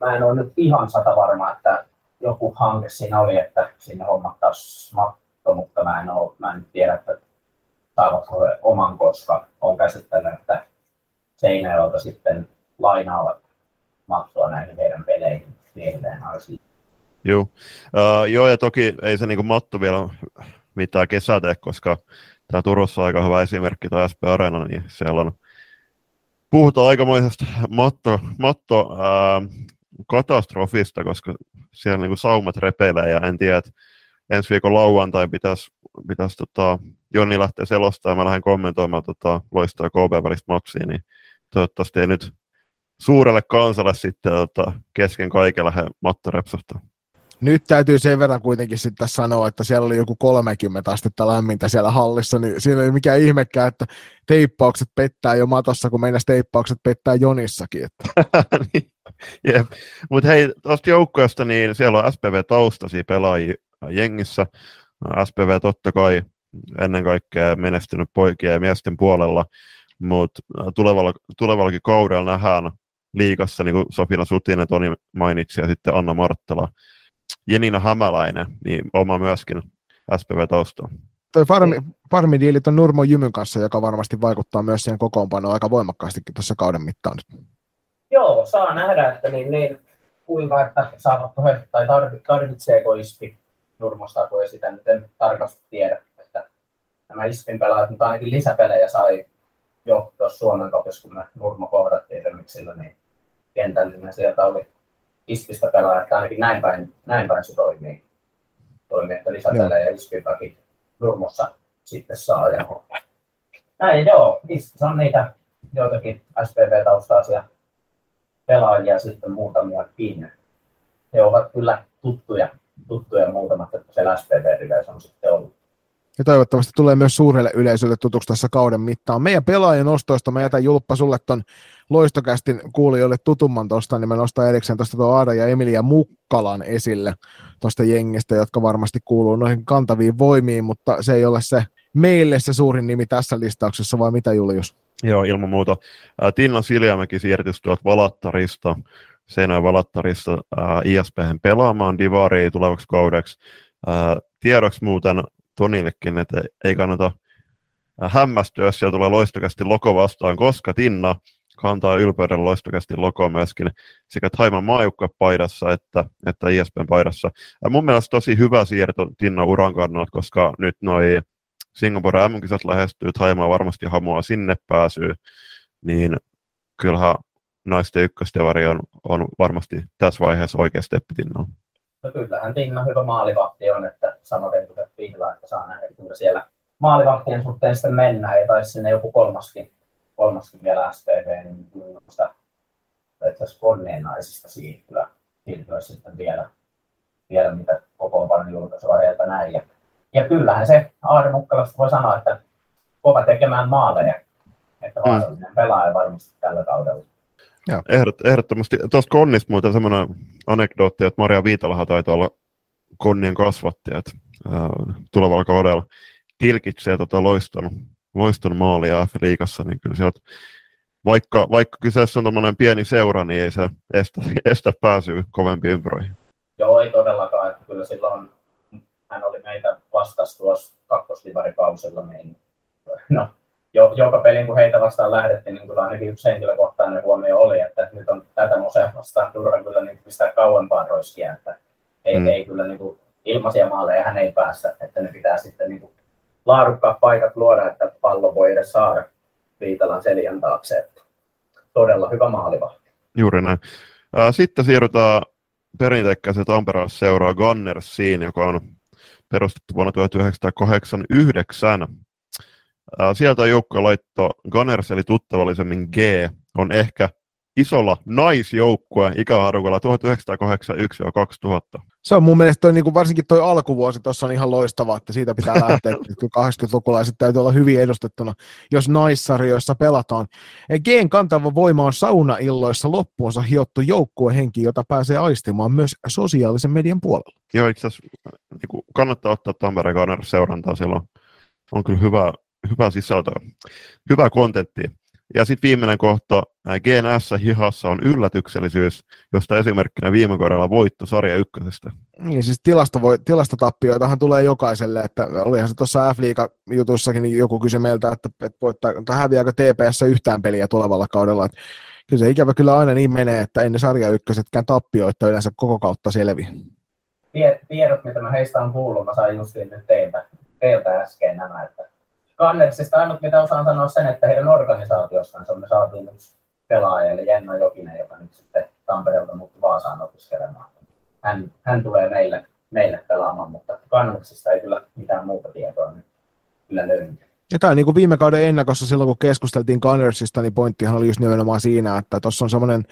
mä en ole nyt ihan sata varma, että joku hanke siinä oli, että sinne hommattaisiin matto, mutta mä en, ole, mä en tiedä, että saavatko he oman, koska on käsittänyt, että Seinäjoelta sitten lainaavat mattoa näihin heidän peleihin edelleen Joo. Uh, joo, ja toki ei se niin matto vielä mitään kesää tee, koska tämä Turussa on aika hyvä esimerkki, tämä SP Arena, niin siellä on puhutaan aikamoisesta matto, matto uh, katastrofista, koska siellä niin saumat repeilee ja en tiedä, että ensi viikon lauantai pitäisi, pitäisi tota, Jonni lähteä selostamaan, mä lähden kommentoimaan tota, loistaa KB välistä matsia, niin toivottavasti ei nyt suurelle kansalle sitten tota, kesken kaikella he matto repsahtaa. Nyt täytyy sen verran kuitenkin sitten sanoa, että siellä oli joku 30 astetta lämmintä siellä hallissa, niin siinä ei mikään ihmekään, että teippaukset pettää jo matossa, kun meidän teippaukset pettää Jonissakin. Että. Niin. Jep. Mutta hei, tuosta joukkoista, niin siellä on SPV-taustaisia pelaajia jengissä. SPV totta kai ennen kaikkea menestynyt poikien ja miesten puolella, mutta tulevalla, tulevallakin kaudella nähdään liikassa, niin kuin Sofina Sutinen, Toni mainitsi, ja sitten Anna Marttala, Jenina Hämäläinen, niin oma myöskin SPV-taustaa. Toi farmi, farmidiilit on Nurmo Jymyn kanssa, joka varmasti vaikuttaa myös siihen kokoonpanoon aika voimakkaastikin tuossa kauden mittaan nyt. Joo, saa nähdä, että niin, niin kuinka, että saavatko he, tai tarvitseeko ISPI Nurmosta, kun ei sitä nyt en tarkasti tiedä. Että nämä ISPin pelaajat, mutta ainakin lisäpelejä sai jo tuossa Suomen kopissa, kun me Nurmo kohdattiin Remixillä, niin kentällinen sieltä oli ISPistä pelaa, että ainakin näin päin, näin päin se toimii. toimii että lisäpelejä ISPiltäkin Nurmossa sitten saa. Ja näin joo, ISPissä on niitä joitakin SPV-taustaisia pelaajia sitten muutamia He ovat kyllä tuttuja, tuttuja muutamat, että siellä SPV-riveissä on sitten ollut. Ja toivottavasti tulee myös suurelle yleisölle tutuksi tässä kauden mittaan. Meidän pelaajien ostoista mä jätän Julppa sulle ton loistokästin kuulijoille tutumman tuosta, niin mä nostan erikseen tuosta tuon Aada ja Emilia Mukkalan esille tuosta jengistä, jotka varmasti kuuluu noihin kantaviin voimiin, mutta se ei ole se meille se suurin nimi tässä listauksessa, vai mitä Julius? Joo, ilman muuta. Tinna Siljamäki siirtyi tuolta Valattarista, Seinäjoen Valattarista äh, pelaamaan Divariin tulevaksi kaudeksi. Äh, tiedoksi muuten Tonillekin, että ei kannata hämmästyä, jos siellä tulee loistokästi loko vastaan, koska Tinna kantaa ylpeyden loistokästi lokoa myöskin sekä Taiman paidassa että, että ISPn paidassa. Ja mun mielestä tosi hyvä siirto Tinna uran kannalta, koska nyt noi Singapore M-kisat lähestyy, Taimaa varmasti hamoa sinne pääsyy, niin kyllähän naisten ykköstevari on, on varmasti tässä vaiheessa oikea steppi Tinnalla. No kyllähän Tinna hyvä maalivahti on, että sanotaan kuin Pihla, että saa nähdä, että siellä maalivahtien suhteen sitten mennään, ja taisi sinne joku kolmaskin, kolmaskin vielä SPV, niin minusta asiassa Konneen naisista siirtyä, siirtyä sitten vielä, vielä mitä kokoonpanon julkaisua heiltä näin. Ja, ja kyllähän se Aari Mukkalasta voi sanoa, että kova tekemään maaleja, että mm. vaarallinen pelaaja varmasti tällä kaudella. Ehdot, ehdottomasti. Tuosta Konnista muuten semmoinen anekdootti, että Maria Viitalaha taitaa olla Konnien kasvattajat tulevalla kaudella tilkitsee tota loiston, loiston maalia F-liigassa, niin kyllä sieltä, vaikka, vaikka kyseessä on tuommoinen pieni seura, niin ei se estä, estä pääsyä kovempiin ympyröihin. Joo, ei todellakaan. Että kyllä silloin hän oli meitä vastas tuossa kakkoslivarikausilla, niin no, jo, joka pelin kun heitä vastaan lähdettiin, niin kyllä ainakin yksi henkilökohtainen huomio oli, että nyt on tätä Mosea vastaan turha kyllä niin pistää kauempaan roiskia, että ei, mm. ei kyllä niin kuin, ilmaisia maaleja hän ei päästä, että että ne pitää sitten niin kuin laadukkaat paikat luoda, että pallo voi edes saada Viitalan seljän taakse. Todella hyvä maalivahti. Juuri näin. Sitten siirrytään perinteikkäisen Tampereen seuraa Gunnersiin, joka on perustettu vuonna 1989. Sieltä joukko laitto Gunners, eli tuttavallisemmin G, on ehkä isolla naisjoukkue ikähaarukalla 1981-2000. Se on mun mielestä toi, niin kuin varsinkin tuo alkuvuosi tuossa on ihan loistava, että siitä pitää lähteä, että 80-lukulaiset täytyy olla hyvin edustettuna, jos naissarjoissa pelataan. Geen kantava voima on saunailloissa loppuunsa hiottu joukkuehenki, jota pääsee aistimaan myös sosiaalisen median puolella. Joo, itse asiassa niin kannattaa ottaa Tampereen Gunners seurantaa, silloin on kyllä hyvä, hyvä sisältö, hyvä kontentti. Ja sitten viimeinen kohta, GNS hihassa on yllätyksellisyys, josta esimerkkinä viime kaudella voitto sarja ykkösestä. Niin, siis tilasto voi, tilastotappioitahan tulee jokaiselle, että olihan se tuossa f jutussakin niin joku kysyi meiltä, että, että voittaa, tai häviääkö TPS yhtään peliä tulevalla kaudella. Että kyllä se ikävä kyllä aina niin menee, että ennen sarja ykkösetkään tappioita yleensä koko kautta selviä. Tiedot, mitä mä heistä on kuullut, mä sain justiin nyt teiltä, teiltä äsken nämä, että Kannersista ainut mitä osaan sanoa sen, että heidän organisaatiossansa me saatiin yksi pelaaja, eli Jenno Jokinen, joka nyt sitten Tampereelta muuttui Vaasaan opiskelemaan. Hän, hän tulee meille, meille pelaamaan, mutta Kannersista ei kyllä mitään muuta tietoa nyt kyllä löydy. Ja tämä niin kuin viime kauden ennakossa silloin, kun keskusteltiin Gunnersista, niin pointtihan oli just nimenomaan siinä, että tuossa on semmoinen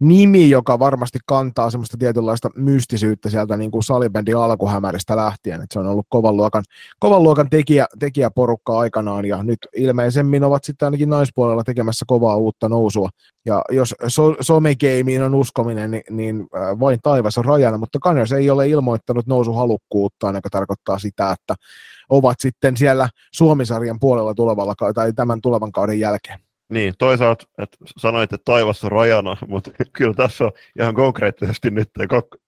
nimi, joka varmasti kantaa semmoista tietynlaista mystisyyttä sieltä niin kuin salibändin alkuhämäristä lähtien. että se on ollut kovan luokan, kovan luokan tekijä, tekijäporukka aikanaan ja nyt ilmeisemmin ovat sitten ainakin naispuolella tekemässä kovaa uutta nousua. Ja jos so, somegeimiin on uskominen, niin, niin vain taivas on rajana, mutta Gunners ei ole ilmoittanut nousuhalukkuutta, joka tarkoittaa sitä, että ovat sitten siellä Suomisarjan puolella tulevalla tai tämän tulevan kauden jälkeen. Niin, toisaalta että sanoit, että taivas on rajana, mutta kyllä tässä on ihan konkreettisesti nyt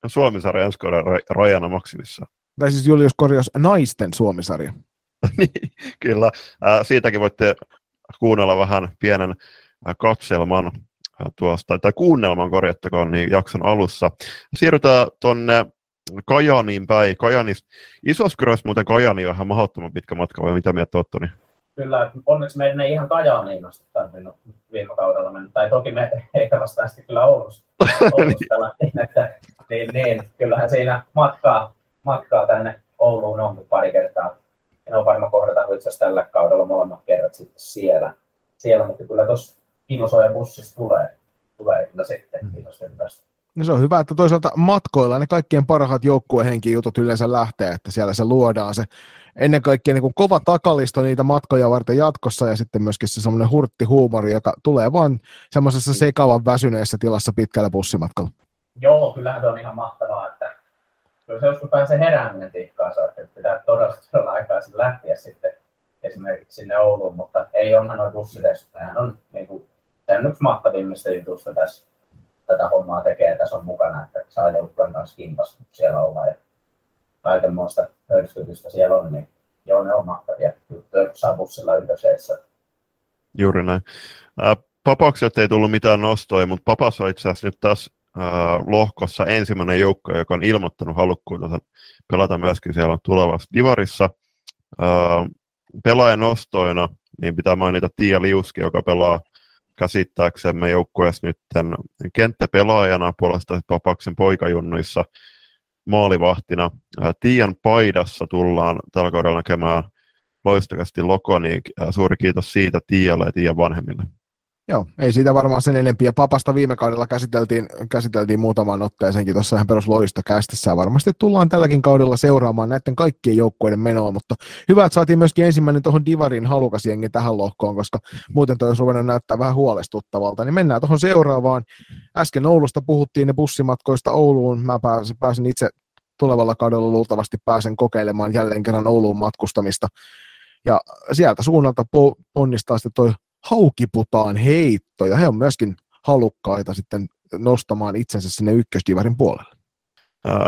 Suomisarja ensi rajana maksimissa. Tai siis Julius korjaus naisten Suomisarja. niin, kyllä. Äh, siitäkin voitte kuunnella vähän pienen katselman tuosta, tai kuunnelman korjattakoon niin jakson alussa. Siirrytään tuonne Kajaniin päin. Kajanis, Isoskyrössä muuten Kajani on ihan mahdottoman pitkä matka, vai mitä mieltä Ottoni? Niin? Kyllä, onneksi meidän ei ihan Kajaaniin asti tarvinnut viime kaudella mennä. Tai toki me eikä vasta kyllä Oulusta, Oulusta lähtien, että niin, niin, kyllähän siinä matkaa, matkaa tänne Ouluun on pari kertaa. En ole varma kohdata itse asiassa tällä kaudella molemmat kerrat sitten siellä. siellä mutta kyllä tuossa Kinosoja bussissa tulee, tulee kyllä sitten. Mm. Kiitos tästä. No se on hyvä, että toisaalta matkoilla ne kaikkien parhaat joukkuehenki jutut yleensä lähtee, että siellä se luodaan se ennen kaikkea niin kuin kova takalisto niitä matkoja varten jatkossa ja sitten myöskin se semmoinen hurtti huumori, joka tulee vaan semmoisessa sekavan väsyneessä tilassa pitkällä bussimatkalla. Joo, kyllähän se on ihan mahtavaa, että kyllä se joskus pääsee herääminen tikkaansa, että pitää todella, todella aikaisin lähteä sitten esimerkiksi sinne Ouluun, mutta ei onhan noin bussit Tämähän on, niin kuin, yksi mahtavimmista jutusta tässä tätä hommaa tekee, tässä on mukana, että saa joukkueen kanssa kimpas siellä olla ja kaikenmoista hörskytystä siellä on, niin joo, ne on mahtavia juttuja, kun saa bussilla yhdessä. Juuri näin. Äh, ei tullut mitään nostoja, mutta Papas on itse asiassa nyt taas lohkossa ensimmäinen joukko, joka on ilmoittanut halukkuutta pelata myöskin siellä tulevassa Divarissa. Pelaajan nostoina niin pitää mainita Tiia Liuski, joka pelaa käsittääksemme joukkueessa nyt kenttäpelaajana puolesta Papaksen poikajunnuissa maalivahtina. Tiian paidassa tullaan tällä kaudella näkemään loistakasti Loko, niin suuri kiitos siitä Tiialle ja Tiian vanhemmille. Joo, ei siitä varmaan sen enempiä. Papasta viime kaudella käsiteltiin, käsiteltiin muutaman otteeseenkin tuossa ihan perusloista kästissä. Varmasti tullaan tälläkin kaudella seuraamaan näiden kaikkien joukkueiden menoa, mutta hyvä, että saatiin myöskin ensimmäinen tuohon Divarin halukas jengi tähän lohkoon, koska muuten toi olisi ruvennut näyttää vähän huolestuttavalta. Niin mennään tuohon seuraavaan. Äsken Oulusta puhuttiin ne bussimatkoista Ouluun. Mä pääsin, pääsin itse tulevalla kaudella luultavasti pääsen kokeilemaan jälleen kerran Ouluun matkustamista. Ja sieltä suunnalta ponnistaa sitten toi haukiputaan heitto, ja he on myöskin halukkaita sitten nostamaan itsensä sinne ykkösdivarin puolelle.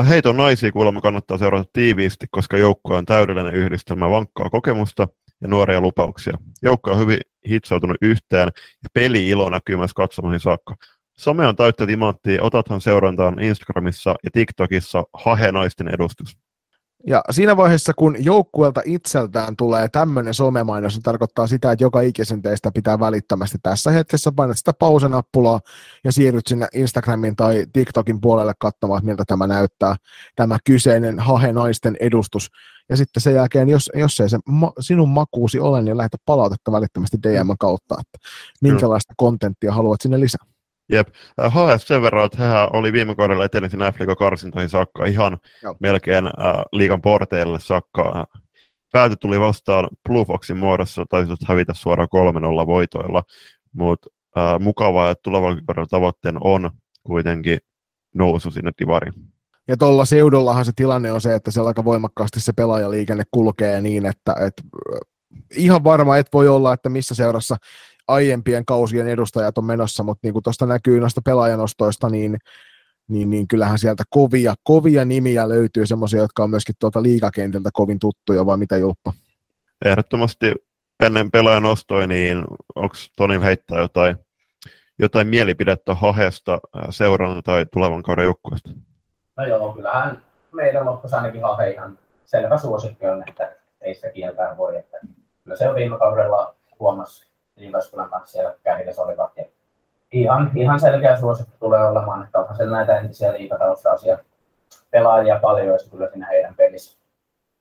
Heiton naisia kuulemma kannattaa seurata tiiviisti, koska joukko on täydellinen yhdistelmä vankkaa kokemusta ja nuoria lupauksia. Joukko on hyvin hitsautunut yhteen ja peli-ilo näkyy myös katsomoihin saakka. Some on täyttä timanttia, otathan seurantaan Instagramissa ja TikTokissa Hahe naisten edustus. Ja siinä vaiheessa, kun joukkueelta itseltään tulee tämmöinen somemainos, se tarkoittaa sitä, että joka ikisen teistä pitää välittömästi tässä hetkessä painat sitä pausenappulaa ja siirryt sinne Instagramin tai TikTokin puolelle katsomaan, miltä tämä näyttää, tämä kyseinen hahe naisten edustus. Ja sitten sen jälkeen, jos, jos ei se ma- sinun makuusi ole, niin lähetä palautetta välittömästi DM kautta, että minkälaista kontenttia haluat sinne lisää. Jep. HS sen verran, että hän oli viime kaudella etennyt sinne f karsintoihin saakka ihan Joo. melkein äh, liigan porteille saakka. Pääty tuli vastaan Blue Foxin muodossa, taisi hävitä suoraan 3-0 voitoilla, mutta äh, mukavaa, että tulevan kaudella tavoitteen on kuitenkin nousu sinne divariin. Ja tuolla seudullahan se tilanne on se, että siellä aika voimakkaasti se pelaajaliikenne kulkee niin, että, että ihan varma et voi olla, että missä seurassa aiempien kausien edustajat on menossa, mutta niin kuin tuosta näkyy noista pelaajanostoista, niin, niin, niin kyllähän sieltä kovia, kovia nimiä löytyy, semmoisia, jotka on myöskin tuota liikakentältä kovin tuttuja, vai mitä Julppa? Ehdottomasti ennen pelaajan ostoja, niin onko Tonin heittää jotain, jotain mielipidettä hahesta seuran tai tulevan kauden joukkueesta? No joo, kyllähän meidän loppuisi ainakin hahe ihan selvä suosikki on, että ei sitä kieltää voi. Että kyllä se on viime kaudella huomasi Jyväskylän kanssa siellä kärjessä olivat. Ja ihan, ihan selkeä suosikki tulee olemaan, että onhan siellä näitä entisiä liikataustaisia pelaajia paljon, jos kyllä siinä heidän pelissä,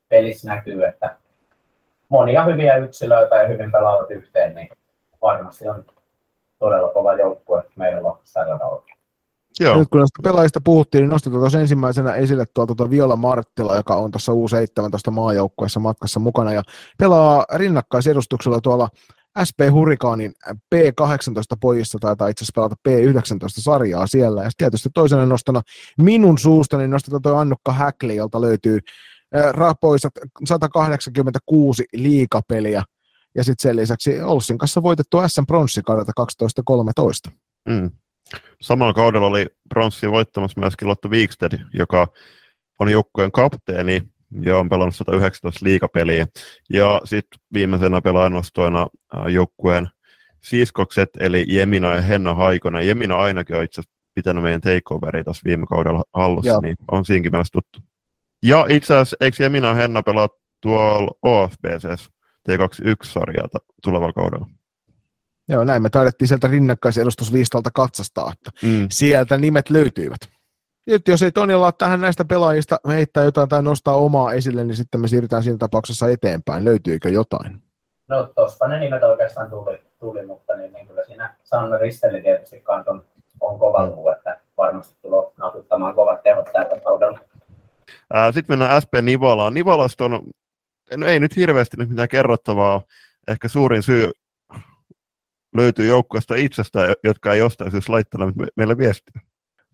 pelissä näkyy, että monia hyviä yksilöitä ja hyvin pelaavat yhteen, niin varmasti on todella kova joukkue meidän lohkossa tällä kaudella. Joo. Nyt kun näistä pelaajista puhuttiin, niin nostin tuossa ensimmäisenä esille tuolta tuota Viola Marttila, joka on tuossa U17 maajoukkueessa matkassa mukana ja pelaa rinnakkaisedustuksella tuolla SP Hurrikaanin P18 pojissa taitaa itse asiassa pelata P19-sarjaa siellä. Ja tietysti toisena nostona minun suusta, niin nostetaan tuo Annukka Häkli, jolta löytyy rapoisat 186 liikapeliä. Ja sitten sen lisäksi Olssin kanssa voitettu SM Bronssi kaudelta 12-13. Mm. Samalla kaudella oli Bronssi voittamassa myöskin Lotto Wikstedt, joka on joukkojen kapteeni ja on pelannut 119 liikapeliä. Ja sitten viimeisenä pelaajanostoina joukkueen siskokset, eli Jemina ja Henna Haikonen. Jemina ainakin on itse pitänyt meidän takeoveria tässä viime kaudella hallussa, niin on siinkin mielessä tuttu. Ja itse asiassa, eikö Jemina ja Henna pelaa tuolla OFBC T21-sarjaa tulevalla kaudella? Joo, näin me taidettiin sieltä rinnakkaisedustuslistalta katsastaa, että mm. sieltä nimet löytyivät nyt jos ei Tonilla ole tähän näistä pelaajista heittää jotain tai nostaa omaa esille, niin sitten me siirrytään siinä tapauksessa eteenpäin. Löytyykö jotain? No tuossa ne nimet oikeastaan tuli, tuli mutta niin, niin kyllä siinä Sanna Risteli tietysti on, on kova luu, että varmasti tulee naputtamaan kovat tehot tällä kaudella. Sitten mennään SP Nivolaan. Nivolasta on, no ei nyt hirveästi nyt mitään kerrottavaa. Ehkä suurin syy löytyy joukkueesta itsestä, jotka ei jostain syystä laittanut meille viestiä.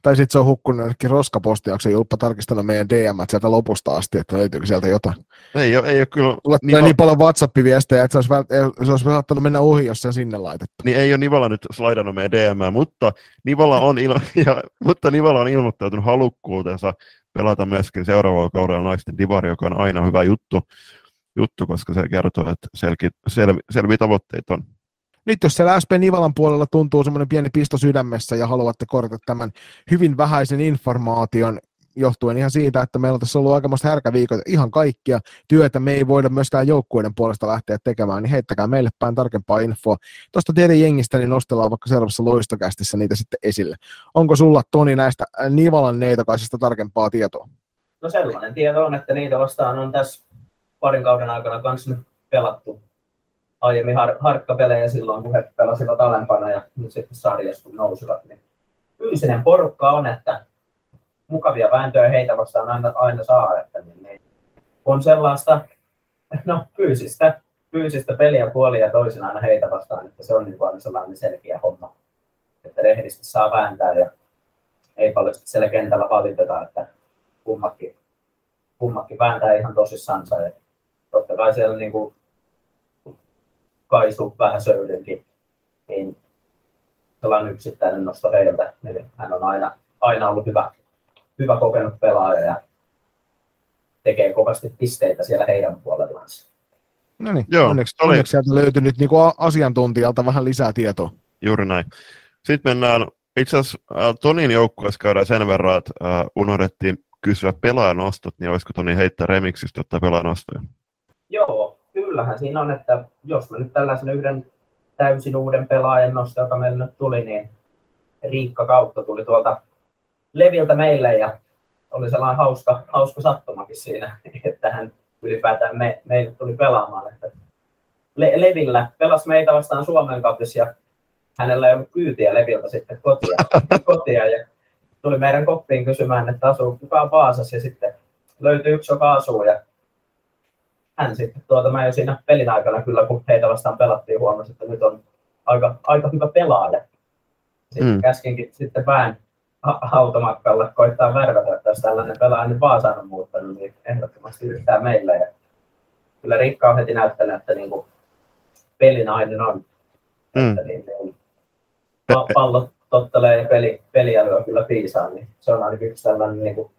Tai sitten se on hukkunut jonnekin roskapostiaksi, Julppa tarkistanut meidän DM sieltä lopusta asti, että löytyykö sieltä jotain. Ei ole, ei ole kyllä. Tulee niin, niin paljon WhatsApp-viestejä, että se olisi, vält- se olisi saattanut mennä ohi, jos se sinne laitettu. Niin ei ole Nivala nyt slaidannut meidän DM, mutta Nivala on, il- ja, mutta Nivala on ilmoittautunut halukkuutensa pelata myöskin seuraavalla kaudella naisten divari, joka on aina hyvä juttu, juttu koska se kertoo, että selki, sel, selviä tavoitteita on nyt jos siellä SP Nivalan puolella tuntuu semmoinen pieni pisto sydämessä ja haluatte korjata tämän hyvin vähäisen informaation johtuen ihan siitä, että meillä on tässä ollut aikamoista härkäviikot, ihan kaikkia työtä me ei voida myöskään joukkueiden puolesta lähteä tekemään, niin heittäkää meille päin tarkempaa infoa. Tuosta teidän jengistä niin nostellaan vaikka seuraavassa loistokästissä niitä sitten esille. Onko sulla Toni näistä Nivalan neitokaisista tarkempaa tietoa? No sellainen tieto on, että niitä vastaan on tässä parin kauden aikana kanssa pelattu aiemmin har, harkkapelejä silloin, kun he pelasivat alempana ja nyt sitten sarjassa kun nousivat. Niin fyysinen porukka on, että mukavia vääntöjä heitä vastaan aina, aina saa, että niin, niin on sellaista no, fyysistä, fyysistä peliä puolia ja toisin aina heitä vastaan, että se on niin kuin sellainen selkeä homma, että rehdisti saa vääntää ja ei paljon siellä kentällä valiteta, että kummakin, kummakin vääntää ihan tosissansa. Ja totta kai siellä niin kuin Kaisu Vähäsöydenkin, niin sellainen yksittäinen nosto heiltä. Eli hän on aina, aina ollut hyvä, hyvä kokenut pelaaja ja tekee kovasti pisteitä siellä heidän puolellaan. No niin, Joo, onneksi, oli. onneksi sieltä löytyi nyt niin asiantuntijalta vähän lisää tietoa. Juuri näin. Sitten mennään, itse asiassa äh, Tonin joukkueessa käydään sen verran, että äh, unohdettiin kysyä pelaajanostot, niin olisiko Toni heittää remiksistä ottaa pelaajanostoja? Joo, kyllähän siinä on, että jos mä nyt tällaisen yhden täysin uuden pelaajan nosto, joka meille nyt tuli, niin Riikka Kautta tuli tuolta Leviltä meille ja oli sellainen hauska, hauska sattumakin siinä, että hän ylipäätään me, meille tuli pelaamaan. Että Le, Levillä pelasi meitä vastaan Suomen kapissa ja hänellä ei ollut kyytiä Leviltä sitten kotia, kotia ja tuli meidän koppiin kysymään, että asuu kukaan Vaasassa ja sitten löytyi yksi, joka asuu ja hän sitten, tuota, mä jo siinä pelin aikana kyllä, kun heitä vastaan pelattiin, huomasi, että nyt on aika, aika hyvä pelaaja. Sitten mm. käskinkin sitten vähän automatkalla koittaa värvätä, että jos tällainen pelaaja nyt Vaasaan on muuttanut, niin ehdottomasti yrittää meille. Ja kyllä Rikka on heti näyttänyt, että niin kuin pelinainen on. Mm. Että niin, niin, pallot tottelee ja peli, peliäly on kyllä piisaa, niin se on ainakin yksi tällainen niin kuin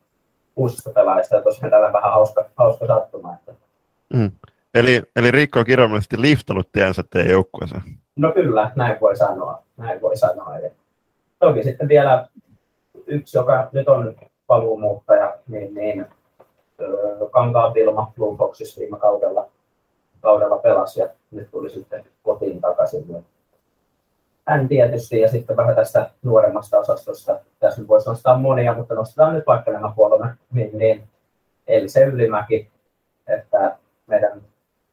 uusista pelaajista, ja tosiaan tällä vähän hauska, hauska sattuma. Että... Mm. Eli, eli Riikko on kirjallisesti liftannut tiensä teidän joukkueeseen? No kyllä, näin voi sanoa. Näin voi sanoa. Eli toki sitten vielä yksi, joka nyt on paluumuuttaja, niin, niin Kankaan Vilma Blue Boxissa viime kaudella, kaudella pelasi ja nyt tuli sitten kotiin takaisin. Hän tietysti ja sitten vähän tästä nuoremmasta osastosta. Tässä nyt voisi nostaa monia, mutta nostetaan nyt vaikka nämä kolme. Niin, niin se Ylimäki, että meidän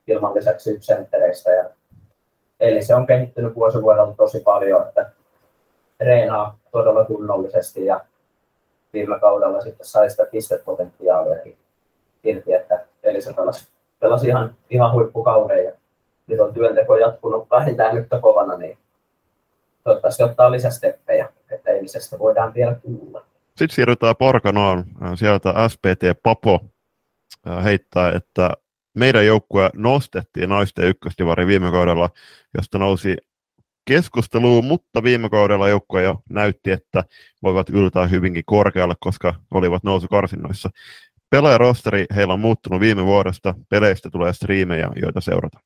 ilman lisäksi senttereistä. Ja eli se on kehittynyt vuosi vuodelta tosi paljon, että treenaa todella tunnollisesti ja viime kaudella sitten sai sitä pistepotentiaalia irti, että eli se pelasi, pelasi ihan, ihan huippukauden ja nyt on työnteko jatkunut vähintään yhtä kovana, niin toivottavasti ottaa lisästeppejä, että eilisestä voidaan vielä kuulla. Sitten siirrytään Porkanoon. Sieltä SPT Papo heittää, että meidän joukkue nostettiin naisten ykköstivari viime kaudella, josta nousi keskusteluun, mutta viime kaudella joukkue jo näytti, että voivat yltää hyvinkin korkealle, koska olivat nousukarsinnoissa. Pelaajarosteri heillä on muuttunut viime vuodesta, peleistä tulee striimejä, joita seurata.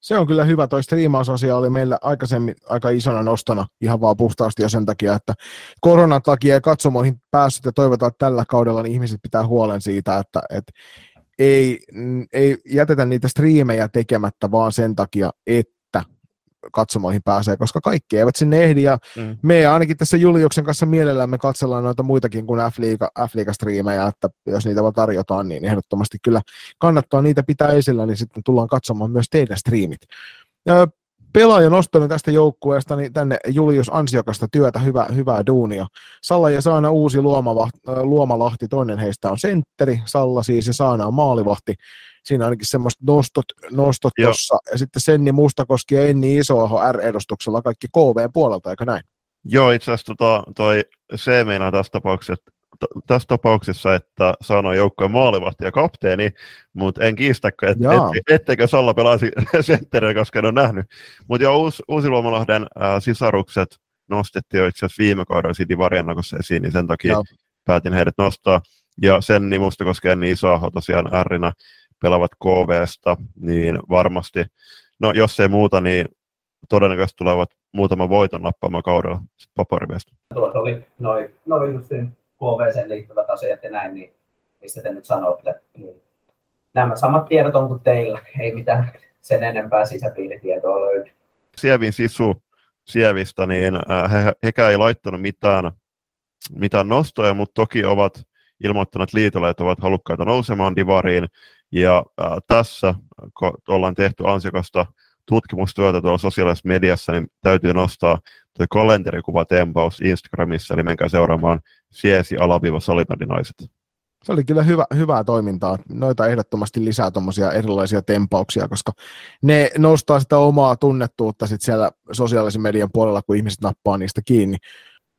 Se on kyllä hyvä, toi striimausasia oli meillä aikaisemmin aika isona nostona ihan vaan puhtaasti jo sen takia, että koronan takia ei katsomoihin päässyt ja toivotaan, että tällä kaudella niin ihmiset pitää huolen siitä, että, että ei, ei jätetä niitä striimejä tekemättä vaan sen takia, että katsomoihin pääsee, koska kaikki eivät sinne ehdi, ja mm. me ainakin tässä Juliuksen kanssa mielellämme katsellaan noita muitakin kuin F-liiga, F-liiga-striimejä, että jos niitä vaan tarjotaan, niin ehdottomasti kyllä kannattaa niitä pitää esillä, niin sitten tullaan katsomaan myös teidän striimit. Pelaajan nostona tästä joukkueesta niin tänne Julius ansiokasta työtä, hyvä, hyvää duunia. Salla ja Saana uusi luomalahti, luomalahti, toinen heistä on sentteri, Salla siis ja Saana on maalivahti siinä ainakin semmoista nostot, nostot tuossa, ja sitten Senni Mustakoski ja Enni Isoaho R-edustuksella kaikki KV puolelta, eikö näin? Joo, itse asiassa tota, toi C meinaa tässä tapauksessa, tässä tapauksessa, että sanoi joukkojen maalivahti ja kapteeni, mutta en kiistäkö, et, et, etteikö Salla pelaisi sentteriä, koska en ole nähnyt. Mutta jo Uus, Uusilomalahdен äh, sisarukset nostettiin jo itse asiassa viime kaudella siinä Divariannakossa esiin, niin sen takia Joo. päätin heidät nostaa. Ja sen niin musta koskee niin iso tosiaan Rinä pelaavat KVsta, niin varmasti, no jos ei muuta, niin todennäköisesti tulevat muutama voiton nappaamaan kaudella paperimestä. Tuossa oli noin noi KVC liittyvät asiat ja näin, niin mistä te nyt sanotte, niin nämä samat tiedot on kuin teillä, ei mitään sen enempää sisäpiiritietoa löydy. Sievin sisu Sievistä, niin äh, he, hekään ei laittanut mitään, mitään nostoja, mutta toki ovat ilmoittaneet liitolle, että ovat halukkaita nousemaan divariin. Ja äh, tässä, kun ollaan tehty ansiokasta tutkimustyötä tuolla sosiaalisessa mediassa, niin täytyy nostaa tuo kalenterikuva tempaus Instagramissa, eli menkää seuraamaan Siesi alaviiva salibändinaiset. Se oli kyllä hyvä, hyvää toimintaa. Noita ehdottomasti lisää tuommoisia erilaisia tempauksia, koska ne nostaa sitä omaa tunnettuutta sit siellä sosiaalisen median puolella, kun ihmiset nappaa niistä kiinni.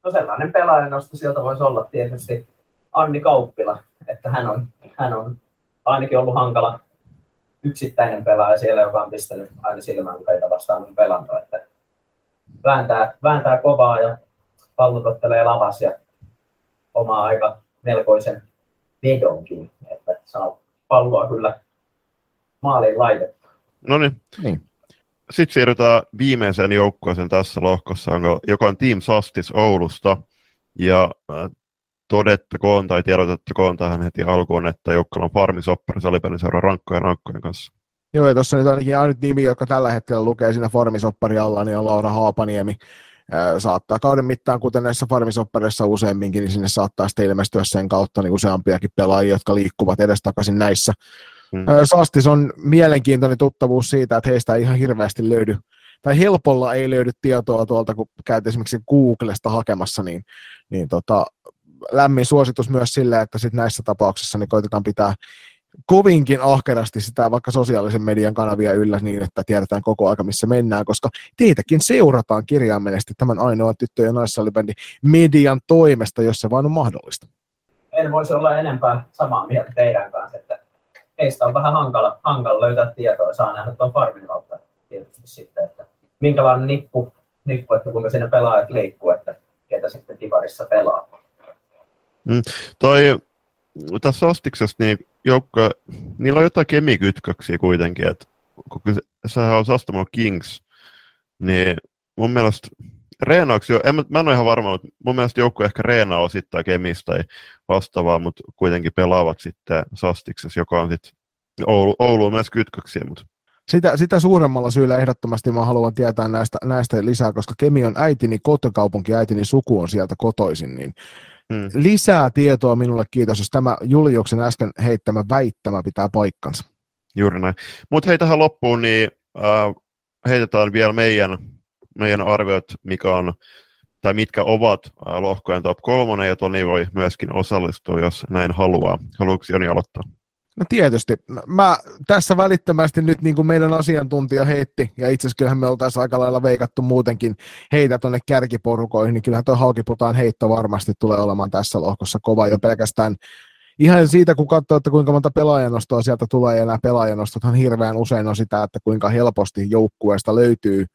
No sellainen pelaaja nosto sieltä voisi olla tietysti Anni Kauppila, että hän on, hän on ainakin ollut hankala yksittäinen pelaaja siellä, joka on pistänyt aina silmään peitä vastaan on pelannut. Että vääntää, vääntää kovaa ja pallotottelee lavas ja omaa aika melkoisen vedonkin, että saa palloa kyllä maaliin laitettu. No niin. niin. Sitten siirrytään viimeiseen joukkueeseen tässä lohkossa, joka on Team Sastis Oulusta. Ja äh, todettakoon tai tiedotettakoon tähän heti alkuun, että Joukkola on Farmisoppari salipeliseuran rankkojen rankkojen kanssa. Joo, ja tuossa nyt ainakin ainut nimi, joka tällä hetkellä lukee siinä Farmisoppari alla, niin on Laura Haapaniemi. Saattaa kauden mittaan, kuten näissä Farmisoppareissa useamminkin, niin sinne saattaa sitten ilmestyä sen kautta niin useampiakin pelaajia, jotka liikkuvat edestakaisin näissä. Hmm. Sastis on mielenkiintoinen tuttavuus siitä, että heistä ei ihan hirveästi löydy, tai helpolla ei löydy tietoa tuolta, kun käyt esimerkiksi Googlesta hakemassa, niin, niin tota, lämmin suositus myös sille, että sit näissä tapauksissa niin koitetaan pitää kovinkin ahkerasti sitä vaikka sosiaalisen median kanavia yllä niin, että tiedetään koko aika, missä mennään, koska teitäkin seurataan kirjaimellisesti tämän ainoan tyttö- ja naissalibändin median toimesta, jos se vain on mahdollista. En voisi olla enempää samaa mieltä teidän kanssa, että heistä on vähän hankala, hankala löytää tietoa, saa nähdä tuon farmin kautta tietysti sitten, että minkälainen nippu, nippu että kuinka siinä pelaajat liikkuu, että ketä sitten divarissa pelaa. Mm, toi, tässä Ostiksessa niin joukko, niillä on jotain kemikytköksiä kuitenkin, että kun sehän on Sastamo Kings, niin mun mielestä reenaako jo, en, mä en ole ihan varma, mutta mun mielestä joukko ehkä reenaa osittain kemistä tai vastaavaa, mutta kuitenkin pelaavat sitten Sastiksessa, joka on sitten Oulu, Oulu on myös kytköksiä, mutta sitä, sitä suuremmalla syyllä ehdottomasti mä haluan tietää näistä, näistä lisää, koska Kemi on äitini kotokaupunki, äitini suku on sieltä kotoisin, niin Hmm. Lisää tietoa minulle, kiitos, jos tämä Juliuksen äsken heittämä väittämä pitää paikkansa. Juuri näin. Mutta hei tähän loppuun, niin äh, heitetään vielä meidän, meidän arviot, mikä on, tai mitkä ovat äh, lohkojen top kolmonen, ja Toni voi myöskin osallistua, jos näin haluaa. Haluatko Joni aloittaa? No tietysti. Mä tässä välittömästi nyt niin kuin meidän asiantuntija heitti, ja itse asiassa kyllähän me oltaisiin aika lailla veikattu muutenkin heitä tuonne kärkiporukoihin, niin kyllähän tuo Halkiputaan heitto varmasti tulee olemaan tässä lohkossa kova jo pelkästään ihan siitä, kun katsoo, että kuinka monta pelaajanostoa sieltä tulee, ja nämä pelaajanostothan hirveän usein on sitä, että kuinka helposti joukkueesta löytyy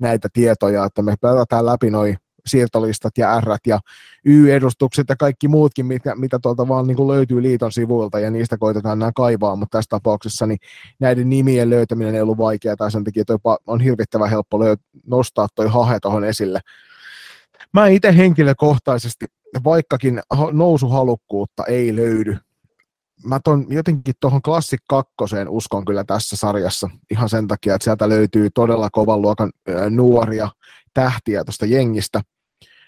näitä tietoja, että me pelataan läpi noin siirtolistat ja R ja Y-edustukset ja kaikki muutkin, mitä, mitä tuolta vaan niin kuin löytyy liiton sivuilta ja niistä koitetaan nämä kaivaa, mutta tässä tapauksessa niin näiden nimien löytäminen ei ollut vaikeaa tai sen takia toi on hirvittävän helppo löy- nostaa toi hahe tuohon esille. Mä itse henkilökohtaisesti, vaikkakin nousuhalukkuutta ei löydy, mä ton jotenkin tuohon klassik kakkoseen uskon kyllä tässä sarjassa. Ihan sen takia, että sieltä löytyy todella kovan luokan nuoria tähtiä tuosta jengistä –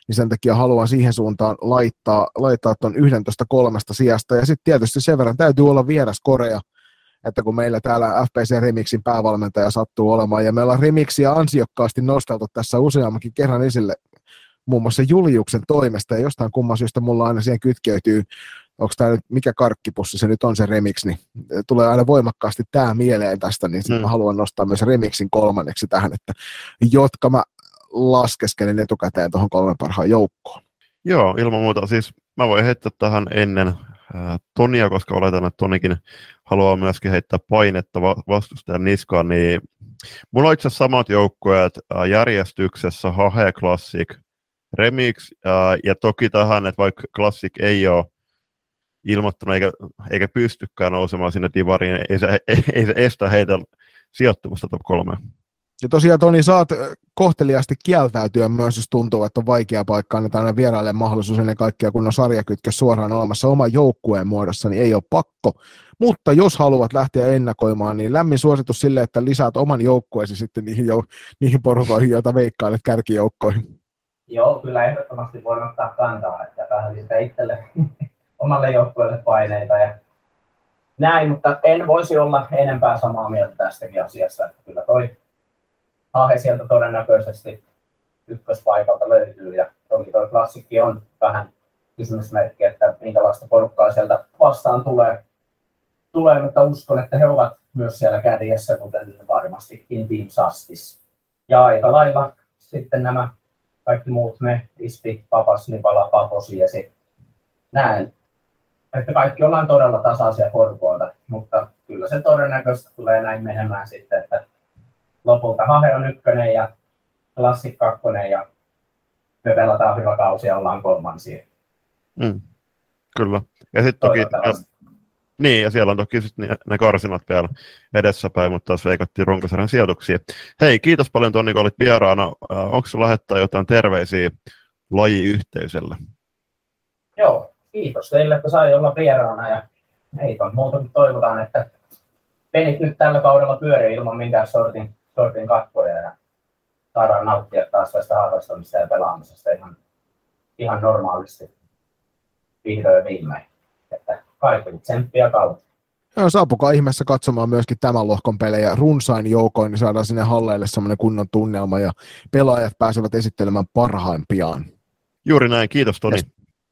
niin sen takia haluan siihen suuntaan laittaa, laittaa tuon 11 kolmesta sijasta. Ja sitten tietysti sen verran täytyy olla vieras Korea, että kun meillä täällä FPC Remixin päävalmentaja sattuu olemaan, ja meillä on Remixiä ansiokkaasti nosteltu tässä useammankin kerran esille, muun muassa Juliuksen toimesta, ja jostain kumman syystä mulla aina siihen kytkeytyy, onko tämä nyt, mikä karkkipussi se nyt on se remix, niin tulee aina voimakkaasti tämä mieleen tästä, niin mm. mä haluan nostaa myös remixin kolmanneksi tähän, että jotka mä laskeskelin etukäteen tuohon kolmen parhaan joukkoon. Joo, ilman muuta. Siis mä voin heittää tähän ennen Tonia, koska oletan, että Tonikin haluaa myöskin heittää painetta vastustajan niskaan, niin mulla on itse asiassa samat joukkueet järjestyksessä Hahe Classic, Remix, ja toki tähän, että vaikka Classic ei ole ilmoittanut eikä, eikä pystykään nousemaan sinne divariin, ei se, ei, ei se estä heitä sijoittumasta top kolmeen. Ja tosiaan Toni, saat kohteliasti kieltäytyä myös, jos tuntuu, että on vaikea paikka, annetaan aina vieraille mahdollisuus ennen kaikkea, kun on sarjakytkä suoraan olemassa oman joukkueen muodossa, niin ei ole pakko. Mutta jos haluat lähteä ennakoimaan, niin lämmin suositus sille, että lisäät oman joukkueesi sitten niihin, jou- niihin porukoihin, joita veikkailet kärkijoukkoihin. Joo, kyllä ehdottomasti voin ottaa kantaa, että vähän sitä itselle omalle joukkueelle paineita ja näin, mutta en voisi olla enempää samaa mieltä tästäkin asiasta, että kyllä toi Ahe sieltä todennäköisesti ykköspaikalta löytyy ja toki tuo klassikki on vähän kysymysmerkki, että minkälaista porukkaa sieltä vastaan tulee, tulee, mutta uskon, että he ovat myös siellä kärjessä, kuten varmastikin Team Sastis. Ja aika lailla sitten nämä kaikki muut, me, Ispi, Papas, Nipala, Paposiesi, näen, että kaikki ollaan todella tasaisia porukoita, mutta kyllä se todennäköisesti tulee näin menemään sitten, että lopulta Hahe on ykkönen ja Klassik kakkonen ja me pelataan hyvä kausi ja ollaan kolmansia. Mm, kyllä. Ja sitten toki, niin, ja siellä on toki sit ne, ne karsinat vielä edessäpäin, mutta taas veikattiin runkosarjan sijoituksia. Hei, kiitos paljon Toni, kun olit vieraana. Äh, onko sinulla lähettää jotain terveisiä lajiyhteisölle? Joo, kiitos teille, että sai olla vieraana ja ei muuta toivotaan, että pelit nyt tällä kaudella pyörii ilman minkään sortin, sortin katkoja ja saadaan nauttia taas tästä harrastamista ja pelaamisesta ihan, ihan normaalisti vihdoin viimein. Että kaikille tsemppiä kautta. Joo, saapukaa ihmeessä katsomaan myöskin tämän lohkon pelejä runsain joukoin, niin saadaan sinne halleille semmoinen kunnon tunnelma ja pelaajat pääsevät esittelemään parhaimpiaan. Juuri näin, kiitos Toni. Yes.